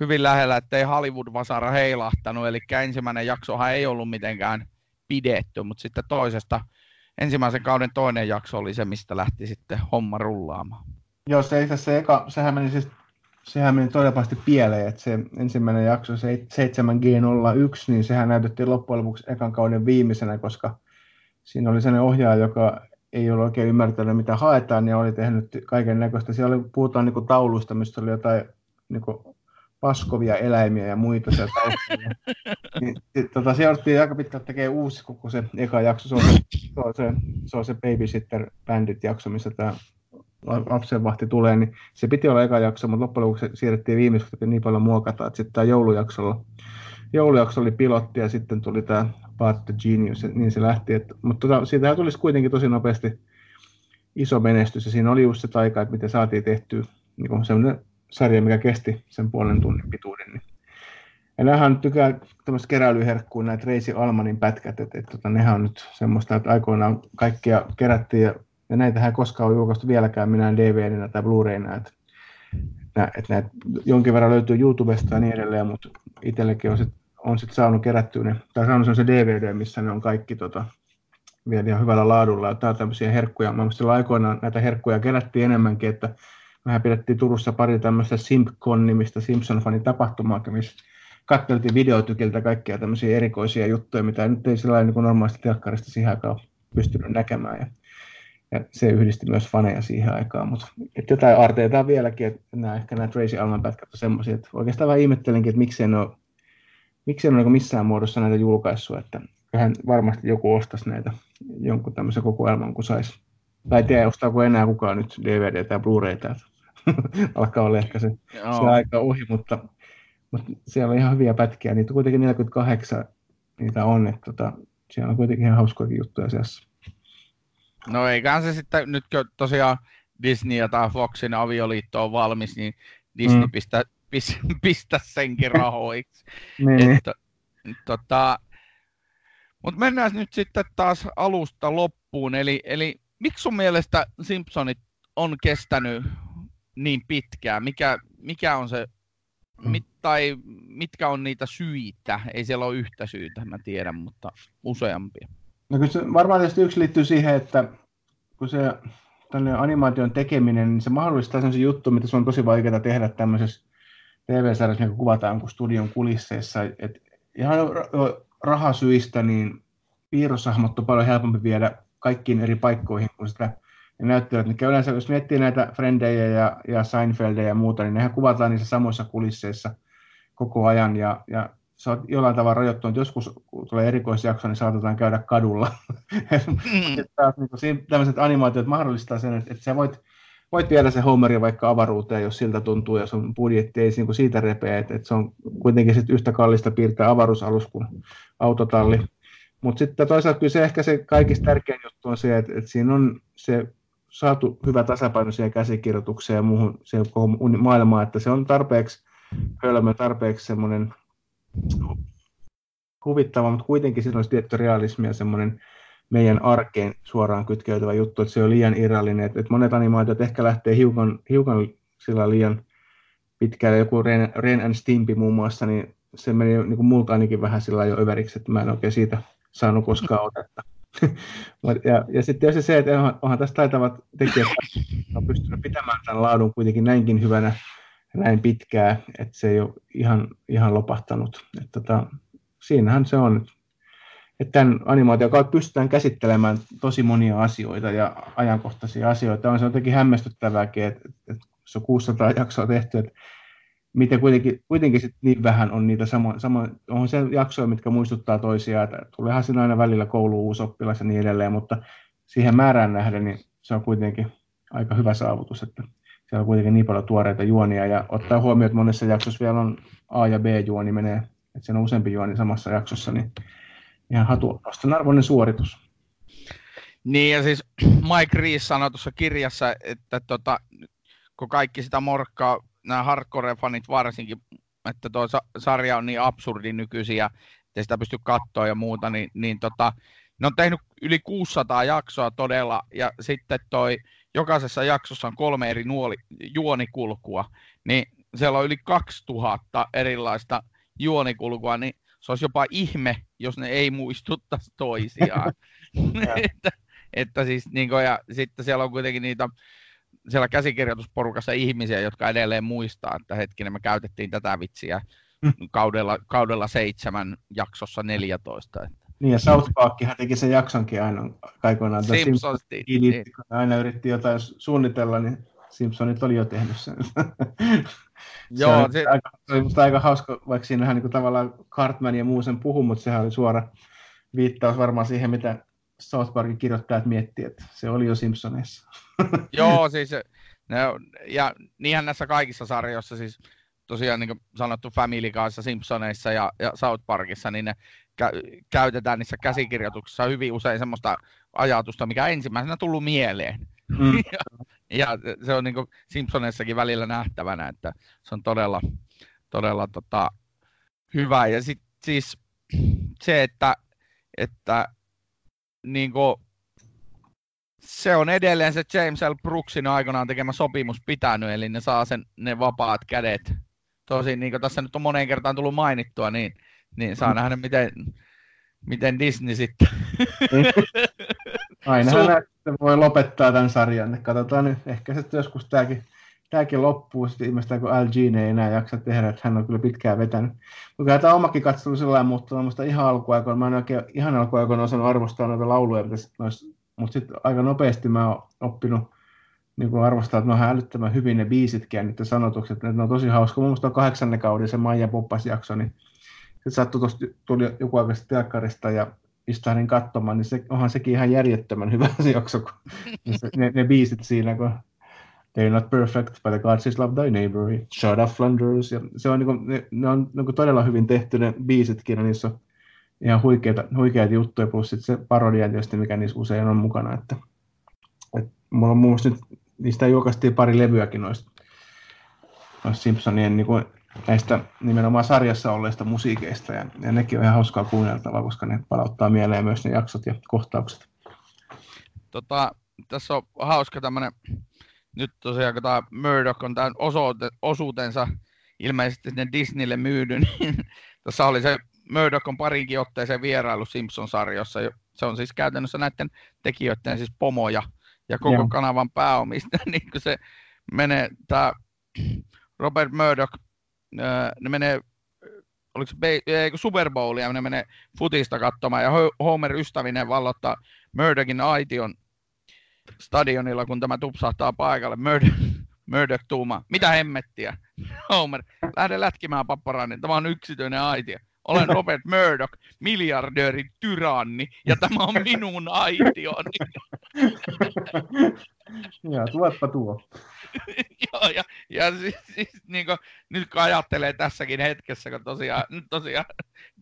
hyvin lähellä, että ei Hollywood-vasara heilahtanut, eli ensimmäinen jaksohan ei ollut mitenkään pidetty, mutta sitten toisesta, ensimmäisen kauden toinen jakso oli se, mistä lähti sitten homma rullaamaan. Joo, se, se eka, sehän meni siis sehän meni todella pahasti pieleen, että se ensimmäinen jakso 7G01, niin sehän näytettiin loppujen lopuksi ekan kauden viimeisenä, koska siinä oli sellainen ohjaaja, joka ei ollut oikein ymmärtänyt, mitä haetaan, ja oli tehnyt kaiken näköistä. Siellä oli, puhutaan niin tauluista, mistä oli jotain niin kuin paskovia eläimiä ja muita sieltä <laughs> niin, tota, se jouduttiin aika pitkälti tekemään uusi koko se eka jakso. Se on se, se, on se, se, on se Babysitter Bandit jakso, missä tämä lapsenvahti tulee, niin se piti olla eka jakso, mutta loppujen lopuksi siirrettiin viimeisessä, että niin paljon muokata, että sitten tämä joulujaksolla, joulujakso oli pilotti ja sitten tuli tämä Part the Genius, niin se lähti. Että, mutta tota, siitähän tulisi kuitenkin tosi nopeasti iso menestys ja siinä oli just se taika, että miten saatiin tehtyä niin sellainen sarja, mikä kesti sen puolen tunnin pituuden. Niin. Ja nämähän tykkää tämmöistä keräilyherkkuun, näitä Reisi Almanin pätkät, että, että, että nehän on nyt semmoista, että aikoinaan kaikkia kerättiin ja ja näitähän ei koskaan ole julkaistu vieläkään minä DVDnä tai Blu-rayna, että, että, että näitä jonkin verran löytyy YouTubesta ja niin edelleen, mutta itsellekin on sitten on sit saanut kerättyä ne, tai saanut se DVD, missä ne on kaikki tota, vielä ihan hyvällä laadulla. Tämä on tämmöisiä herkkuja. Mä muistin aikoinaan näitä herkkuja kerättiin enemmänkin, että mehän pidettiin Turussa pari tämmöistä Simpcon-nimistä Simpson-fanin tapahtumaa, missä katseltiin videotykiltä kaikkia tämmöisiä erikoisia juttuja, mitä nyt ei sillä niin normaalisti telkkarista siihen aikaan pystynyt näkemään. Ja ja se yhdisti myös faneja siihen aikaan, mutta että jotain arteita vieläkin, että nämä, ehkä nämä Tracy Alman pätkät on semmoisia, että oikeastaan vähän ihmettelenkin, että miksei ne ole, miksei ne ole missään muodossa näitä julkaissut, että vähän varmasti joku ostaisi näitä jonkun tämmöisen kokoelman, kun saisi. Tai tiedä, ostaako enää kukaan nyt DVD tai Blu-rayta, <laughs> alkaa olla ehkä se, se aika ohi, mutta, mutta siellä on ihan hyviä pätkiä, niitä kuitenkin 48 niitä on, että tota, siellä on kuitenkin ihan hauskoja juttuja siellä. No eiköhän se sitten, nyt kun tosiaan Disney ja tämä Foxin avioliitto on valmis, niin Disney mm. pistää, pist, <laughs> pistä senkin rahoiksi. <laughs> niin. Että, tota, mutta mennään nyt sitten taas alusta loppuun. Eli, eli miksi sun mielestä Simpsonit on kestänyt niin pitkään? Mikä, mikä on se, mm. mit, tai mitkä on niitä syitä? Ei siellä ole yhtä syytä, mä tiedän, mutta useampia. No kyllä se varmaan tietysti yksi liittyy siihen, että kun se animaation tekeminen, niin se mahdollistaa sellaisen juttu, mitä se on tosi vaikeaa tehdä tämmöisessä TV-sarjassa, niin kuvataan kuin studion kulisseissa. Et ihan rahasyistä, niin piirroshahmot on paljon helpompi viedä kaikkiin eri paikkoihin kuin sitä ja näyttelijät, mikä yleensä, jos miettii näitä Frendejä ja, ja Seinfeldejä ja muuta, niin nehän kuvataan niissä samoissa kulisseissa koko ajan, ja, ja sä oot jollain tavalla rajoittunut. Joskus, kun tulee erikoisjakso, niin saatetaan käydä kadulla. Mm. <laughs> Taas, niin kuin, tämmöiset animaatiot mahdollistaa sen, että, että sä voit, voit viedä se Homerin vaikka avaruuteen, jos siltä tuntuu, ja sun budjetti ei niin siitä repeä, että, että se on kuitenkin sit yhtä kallista piirtää avaruusalus kuin autotalli. Mutta sitten toisaalta kyllä se ehkä se kaikista tärkein juttu on se, että, että siinä on se saatu hyvä tasapaino siihen käsikirjoitukseen ja muuhun siihen koko maailmaan, että se on tarpeeksi hölmö, tarpeeksi semmoinen huvittava, mutta kuitenkin siinä olisi tietty realismi ja semmoinen meidän arkeen suoraan kytkeytyvä juttu, että se on liian irrallinen. Että, että monet animaatiot ehkä lähtee hiukan, hiukan sillä liian pitkälle. Joku Ren, Ren and Stimpy muun muassa, niin se meni niin kuin multa ainakin vähän sillä jo överiksi, että mä en oikein siitä saanut koskaan otetta. <laughs> ja, ja sitten tietysti se, että onhan, onhan tässä taitavat tekijät on pystynyt pitämään tämän laadun kuitenkin näinkin hyvänä näin pitkää, että se ei ole ihan, ihan lopahtanut. Että tota, siinähän se on. Että tämän animaation kautta pystytään käsittelemään tosi monia asioita ja ajankohtaisia asioita. On se jotenkin hämmästyttävääkin, että, että se on 600 jaksoa tehty, että miten kuitenkin, kuitenkin sit niin vähän on niitä sama, sama, on se jaksoja, mitkä muistuttaa toisiaan, että tuleehan siinä aina välillä koulu uusi oppilas ja niin edelleen, mutta siihen määrään nähden niin se on kuitenkin aika hyvä saavutus, että siellä on kuitenkin niin paljon tuoreita juonia, ja ottaa huomioon, että monessa jaksossa vielä on A- ja B-juoni menee, että siinä on useampi juoni samassa jaksossa, niin ihan hatunoston arvoinen suoritus. Niin, ja siis Mike Rees sanoi tuossa kirjassa, että tota, kun kaikki sitä morkkaa, nämä hardcore-fanit varsinkin, että tuo sarja on niin absurdi nykyisin, ja ettei sitä pysty katsoa ja muuta, niin, niin tota, ne on tehnyt yli 600 jaksoa todella, ja sitten toi, jokaisessa jaksossa on kolme eri nuoli, juonikulkua, niin siellä on yli 2000 erilaista juonikulkua, niin se olisi jopa ihme, jos ne ei muistuttaisi toisiaan. <laughs> <laughs> että, että siis, niin kuin, ja sitten siellä on kuitenkin niitä siellä käsikirjoitusporukassa ihmisiä, jotka edelleen muistaa, että hetkinen me käytettiin tätä vitsiä mm. kaudella, kaudella seitsemän jaksossa 14. Että. Niin, ja South Parkkihan teki sen jaksonkin aina kaikoinaan. Simpsons, niin. Kun aina yritti jotain suunnitella, niin Simpsonit oli jo tehnyt sen. <laughs> Joo, se, se... Aika, se oli musta aika hauska, vaikka siinähän niin tavallaan Cartman ja muu sen puhu, mutta sehän oli suora viittaus varmaan siihen, mitä South Parkin kirjoittajat miettii, että se oli jo Simpsoneissa. Joo, <laughs> siis ne, ja niinhän näissä kaikissa sarjoissa, siis tosiaan niin kuin sanottu Family Guyssa, Simpsoneissa ja, ja South Parkissa, niin ne kä- käytetään niissä käsikirjoituksissa hyvin usein semmoista ajatusta, mikä ensimmäisenä tullut mieleen. Mm. <laughs> ja, ja se on niin kuin Simpsoneissakin välillä nähtävänä, että se on todella, todella tota, hyvä. Ja sitten siis se, että, että niin kuin, se on edelleen se James L. Brooksin aikanaan tekemä sopimus pitänyt, eli ne saa sen, ne vapaat kädet. Tosin niin kuin tässä nyt on moneen kertaan tullut mainittua, niin, niin saa mm. nähdä, miten, miten Disney sitten. Ainahan Su- voi lopettaa tämän sarjan. Katsotaan nyt, ehkä sitten joskus tämäkin, tämäkin loppuu sitten ilmeisesti, kun LG ei enää jaksa tehdä, että hän on kyllä pitkään vetänyt. Mutta tämä omakin katselu sillä lailla muuttunut, musta ihan alkuaikoina, mä en oikein ihan alkuaikoina osannut arvostaa noita lauluja, mutta sitten aika nopeasti mä oon oppinut niin kuin arvostaa, että ne on älyttömän hyvin ne biisitkin ja niiden sanotukset, että ne on tosi hauska. Mun mielestä on kahdeksannen kauden se Maija Poppas jakso, niin sitten sattui tuosta, tuli joku aika sitten telkkarista ja istahdin katsomaan, niin se, onhan sekin ihan järjettömän hyvä se jakso, kun <laughs> ne, ne biisit siinä, kun They're not perfect, but the God says love thy neighbor, shut up Flanders, ja se on, niin kuin, ne, ne on niin kuin todella hyvin tehty ne biisitkin, ja niissä on ihan huikeita, huikeita juttuja, plus sitten se parodia tietysti, mikä niissä usein on mukana, että, että mulla on muista nyt, niistä julkaistiin pari levyäkin noista, noista Simpsonien niin kuin näistä nimenomaan sarjassa olleista musiikeista, ja, ja nekin on ihan hauskaa kuunneltavaa, koska ne palauttaa mieleen myös ne jaksot ja kohtaukset. Tota, tässä on hauska tämmöinen, nyt tosiaan kun tämä Murdoch on tämän osuutensa ilmeisesti sinne Disneylle myydy, <laughs> niin tässä oli se Murdoch on parinkin otteeseen vierailu Simpson-sarjassa. Se on siis käytännössä näiden tekijöiden siis pomoja ja koko Joo. kanavan pääomista, <laughs> niin kun se menee, tämä Robert Murdoch, ne menee oliko se ei, Super Bowlia, ne menee futista katsomaan, ja Homer ystävinen vallottaa Murdochin aition stadionilla, kun tämä tupsahtaa paikalle. Murdoch, <laughs> Murdoch tuuma, mitä hemmettiä? <laughs> Homer, lähde lätkimään papparainen, tämä on yksityinen aitio. Olen Robert Murdoch, miljardööri tyranni, ja tämä on minun aitioni. <laughs> ja tuotpa tuo. <laughs> Joo, ja, ja siis, siis niin kuin, nyt kun ajattelee tässäkin hetkessä, kun tosiaan, tosiaan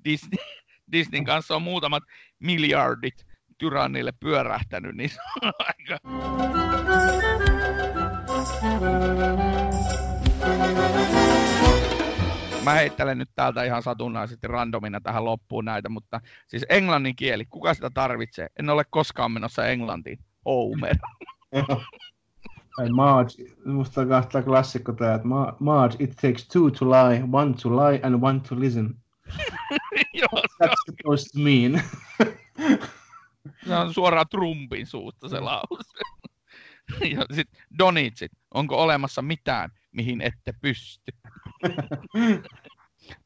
Disney, Disneyn kanssa on muutamat miljardit tyrannille pyörähtänyt, niin se on aika... Mä heittelen nyt täältä ihan satunnaisesti randomina tähän loppuun näitä, mutta siis englannin kieli, kuka sitä tarvitsee? En ole koskaan menossa Englantiin. Homer. <laughs> Ai Marge, musta on kahta klassikko tää, että Marge, it takes two to lie, one to lie and one to listen. <laughs> That's supposed to mean. se on suoraan Trumpin suusta se lause. <laughs> ja sitten Donitsit, onko olemassa mitään, mihin ette pysty?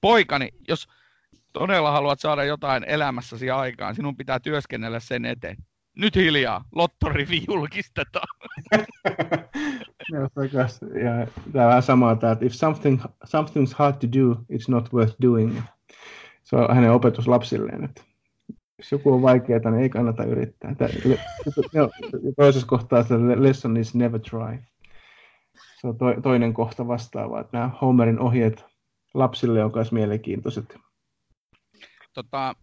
Poikani, jos todella haluat saada jotain elämässäsi aikaan, sinun pitää työskennellä sen eteen. Nyt hiljaa, lottorivi julkistetaan. <laughs> ja tämä on samaa, että if something, something's hard to do, it's not worth doing. Se on hänen opetus lapsilleen, että jos joku on vaikeaa, niin ei kannata yrittää. <laughs> Toisessa kohtaa se lesson is never try se on to, toinen kohta vastaava, että nämä Homerin ohjeet lapsille on myös mielenkiintoiset. Tota,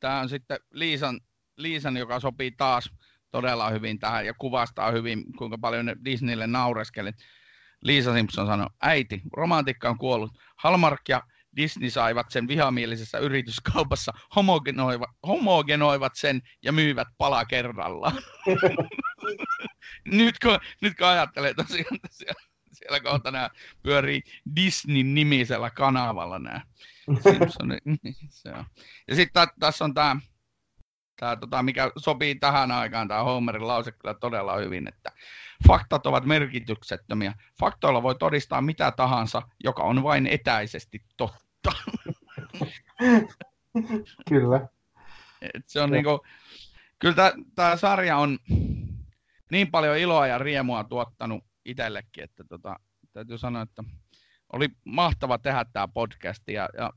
tämä on sitten Liisan, Liisan, joka sopii taas todella hyvin tähän ja kuvastaa hyvin, kuinka paljon ne Disneylle naureskeli. Liisa Simpson sanoi, äiti, romantikka on kuollut. Hallmark ja Disney saivat sen vihamielisessä yrityskaupassa, homogenoivat, homogenoivat sen ja myyvät pala kerrallaan. <laughs> <laughs> nyt, kun, nyt kun ajattelee tosiaan, että siellä, kohta nämä pyörii Disney-nimisellä kanavalla nämä <laughs> Ja sitten tässä on tämä Tämä, tota, mikä sopii tähän aikaan, tämä Homerin lause kyllä todella hyvin, että faktat ovat merkityksettömiä. Faktoilla voi todistaa mitä tahansa, joka on vain etäisesti totta. <laughs> kyllä. Et se on niinku, kyllä tämä sarja on niin paljon iloa ja riemua tuottanut itsellekin, että tota, täytyy sanoa, että oli mahtava tehdä tämä podcast ja, ja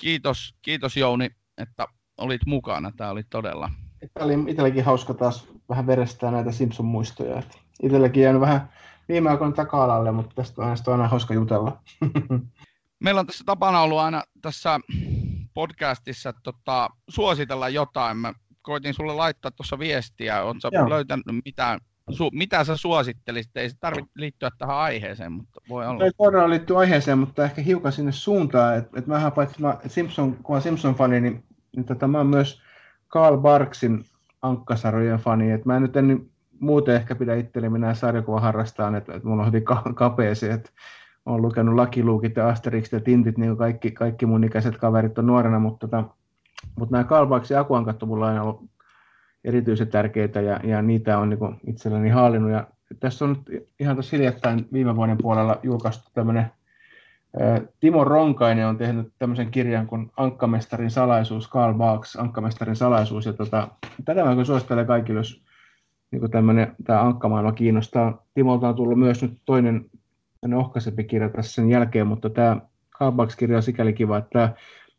kiitos, kiitos Jouni, että olit mukana. Tämä oli todella... Tämä oli itselläkin hauska taas vähän verestää näitä Simpson-muistoja. Itselläkin jäänyt vähän viime aikoina taka-alalle, mutta tästä on, tästä on aina hauska jutella. <laughs> Meillä on tässä tapana ollut aina tässä podcastissa tota, suositella jotain. Mä koitin sulle laittaa tuossa viestiä. Oletko löytänyt mitään su, mitä sä suosittelisit? Ei se tarvitse liittyä tähän aiheeseen, mutta voi olla. Ei todella liittyä aiheeseen, mutta ehkä hiukan sinne suuntaan. Että et mähän paitsi mä Simpson, kun olen Simpson-fani, niin niin tota, mä oon myös Karl Barksin ankkasarjojen fani, että mä nyt en muuten ehkä pidä itselleni minä sarjakuvaharrastaan, että, että mulla on hyvin kapea se, että olen lukenut Luke ja Asterix ja Tintit, niin kuin kaikki, kaikki mun ikäiset kaverit on nuorena, mutta, tota, mutta nämä Karl ja Akuankat on mulla aina ollut erityisen tärkeitä ja, ja niitä on niin itselleni haalinnut. Ja tässä on nyt ihan tuossa hiljattain viime vuoden puolella julkaistu tämmöinen Timo Ronkainen on tehnyt tämmöisen kirjan kuin Ankkamestarin salaisuus, Karl Barks, Ankkamestarin salaisuus. Ja tota, tätä mä suosittelen kaikille, jos niin tämmöinen, tämä ankkamaailma kiinnostaa. Timolta on tullut myös nyt toinen ohkaisempi kirja tässä sen jälkeen, mutta tämä Karl Barks-kirja on sikäli kiva, että tämä,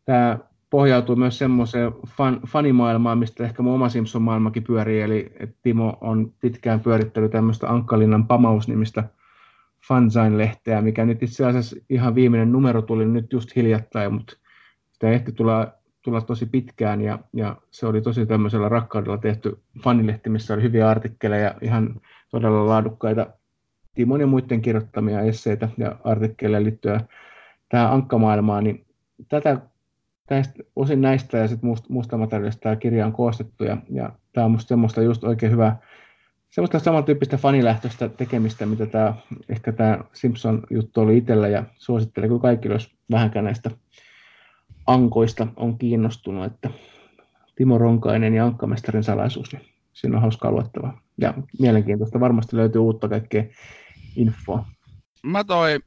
tämä pohjautuu myös semmoiseen fan, fanimaailmaan, mistä ehkä mun oma Simpson-maailmakin pyörii, eli Timo on pitkään pyörittänyt tämmöistä Ankkalinnan pamaus-nimistä fanzine-lehteä, mikä nyt itse asiassa ihan viimeinen numero tuli nyt just hiljattain, mutta sitä ehti tulla, tulla tosi pitkään. Ja, ja, se oli tosi tämmöisellä rakkaudella tehty fanilehti, missä oli hyviä artikkeleja, ihan todella laadukkaita Timon ja muiden kirjoittamia esseitä ja artikkeleja liittyen tähän ankkamaailmaan, niin tätä tästä, osin näistä ja sitten muusta, muusta materiaalista tämä kirja on koostettu ja, ja tämä on musta semmoista just oikein hyvä semmoista samantyyppistä fanilähtöistä tekemistä, mitä tämä, ehkä tämä Simpson-juttu oli itsellä ja suosittelen kun kaikille, jos vähänkään näistä ankoista on kiinnostunut, että Timo Ronkainen ja Ankkamestarin salaisuus, niin siinä on hauska luettavaa. Ja mielenkiintoista, varmasti löytyy uutta kaikkea infoa. Mä toi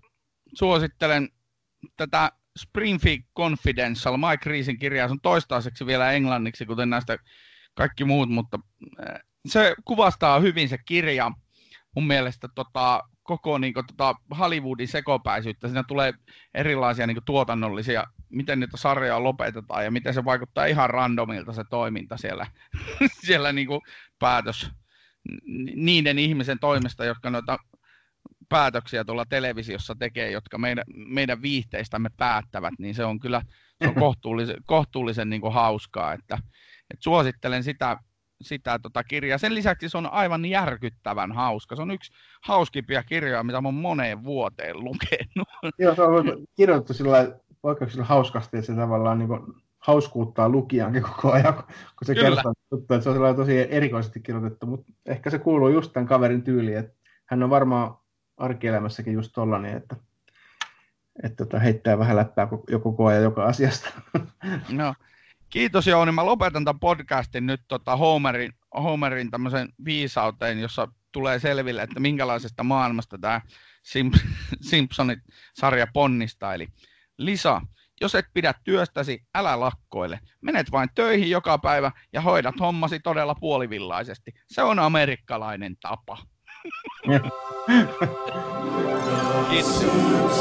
suosittelen tätä Springfield Confidential, Mike Reesin kirjaa, se on toistaiseksi vielä englanniksi, kuten näistä kaikki muut, mutta se kuvastaa hyvin se kirja mun mielestä tota, koko niin kuin, tota, Hollywoodin sekopäisyyttä. Siinä tulee erilaisia niin kuin, tuotannollisia, miten niitä sarjoja lopetetaan ja miten se vaikuttaa ihan randomilta se toiminta siellä, <laughs> siellä niin kuin, päätös niiden ihmisen toimesta, jotka noita päätöksiä tuolla televisiossa tekee, jotka meidän, meidän viihteistämme päättävät, niin se on kyllä se on <clears throat> kohtuullisen, kohtuullisen niin kuin hauskaa, että, että suosittelen sitä sitä tota kirjaa. Sen lisäksi se on aivan järkyttävän hauska. Se on yksi hauskimpia kirjoja, mitä mä oon moneen vuoteen lukenut. <laughs> Joo, se on kirjoitettu sillä poikkeuksella hauskasti, että se tavallaan niin kuin hauskuuttaa lukijankin koko ajan, kun se Kyllä. kertoo että se on tosi erikoisesti kirjoitettu, mutta ehkä se kuuluu just tämän kaverin tyyliin, että hän on varmaan arkielämässäkin just tollainen, että, että tota, heittää vähän läppää joku koe joka asiasta. <laughs> No, Kiitos Jouni. Mä lopetan tämän podcastin nyt tota Homerin, Homerin tämmöisen viisauteen, jossa tulee selville, että minkälaisesta maailmasta tämä Simp- <laughs> Simpsonit-sarja ponnistaa. Eli Lisa, jos et pidä työstäsi, älä lakkoile. Menet vain töihin joka päivä ja hoidat hommasi todella puolivillaisesti. Se on amerikkalainen tapa. <laughs> Kiitos.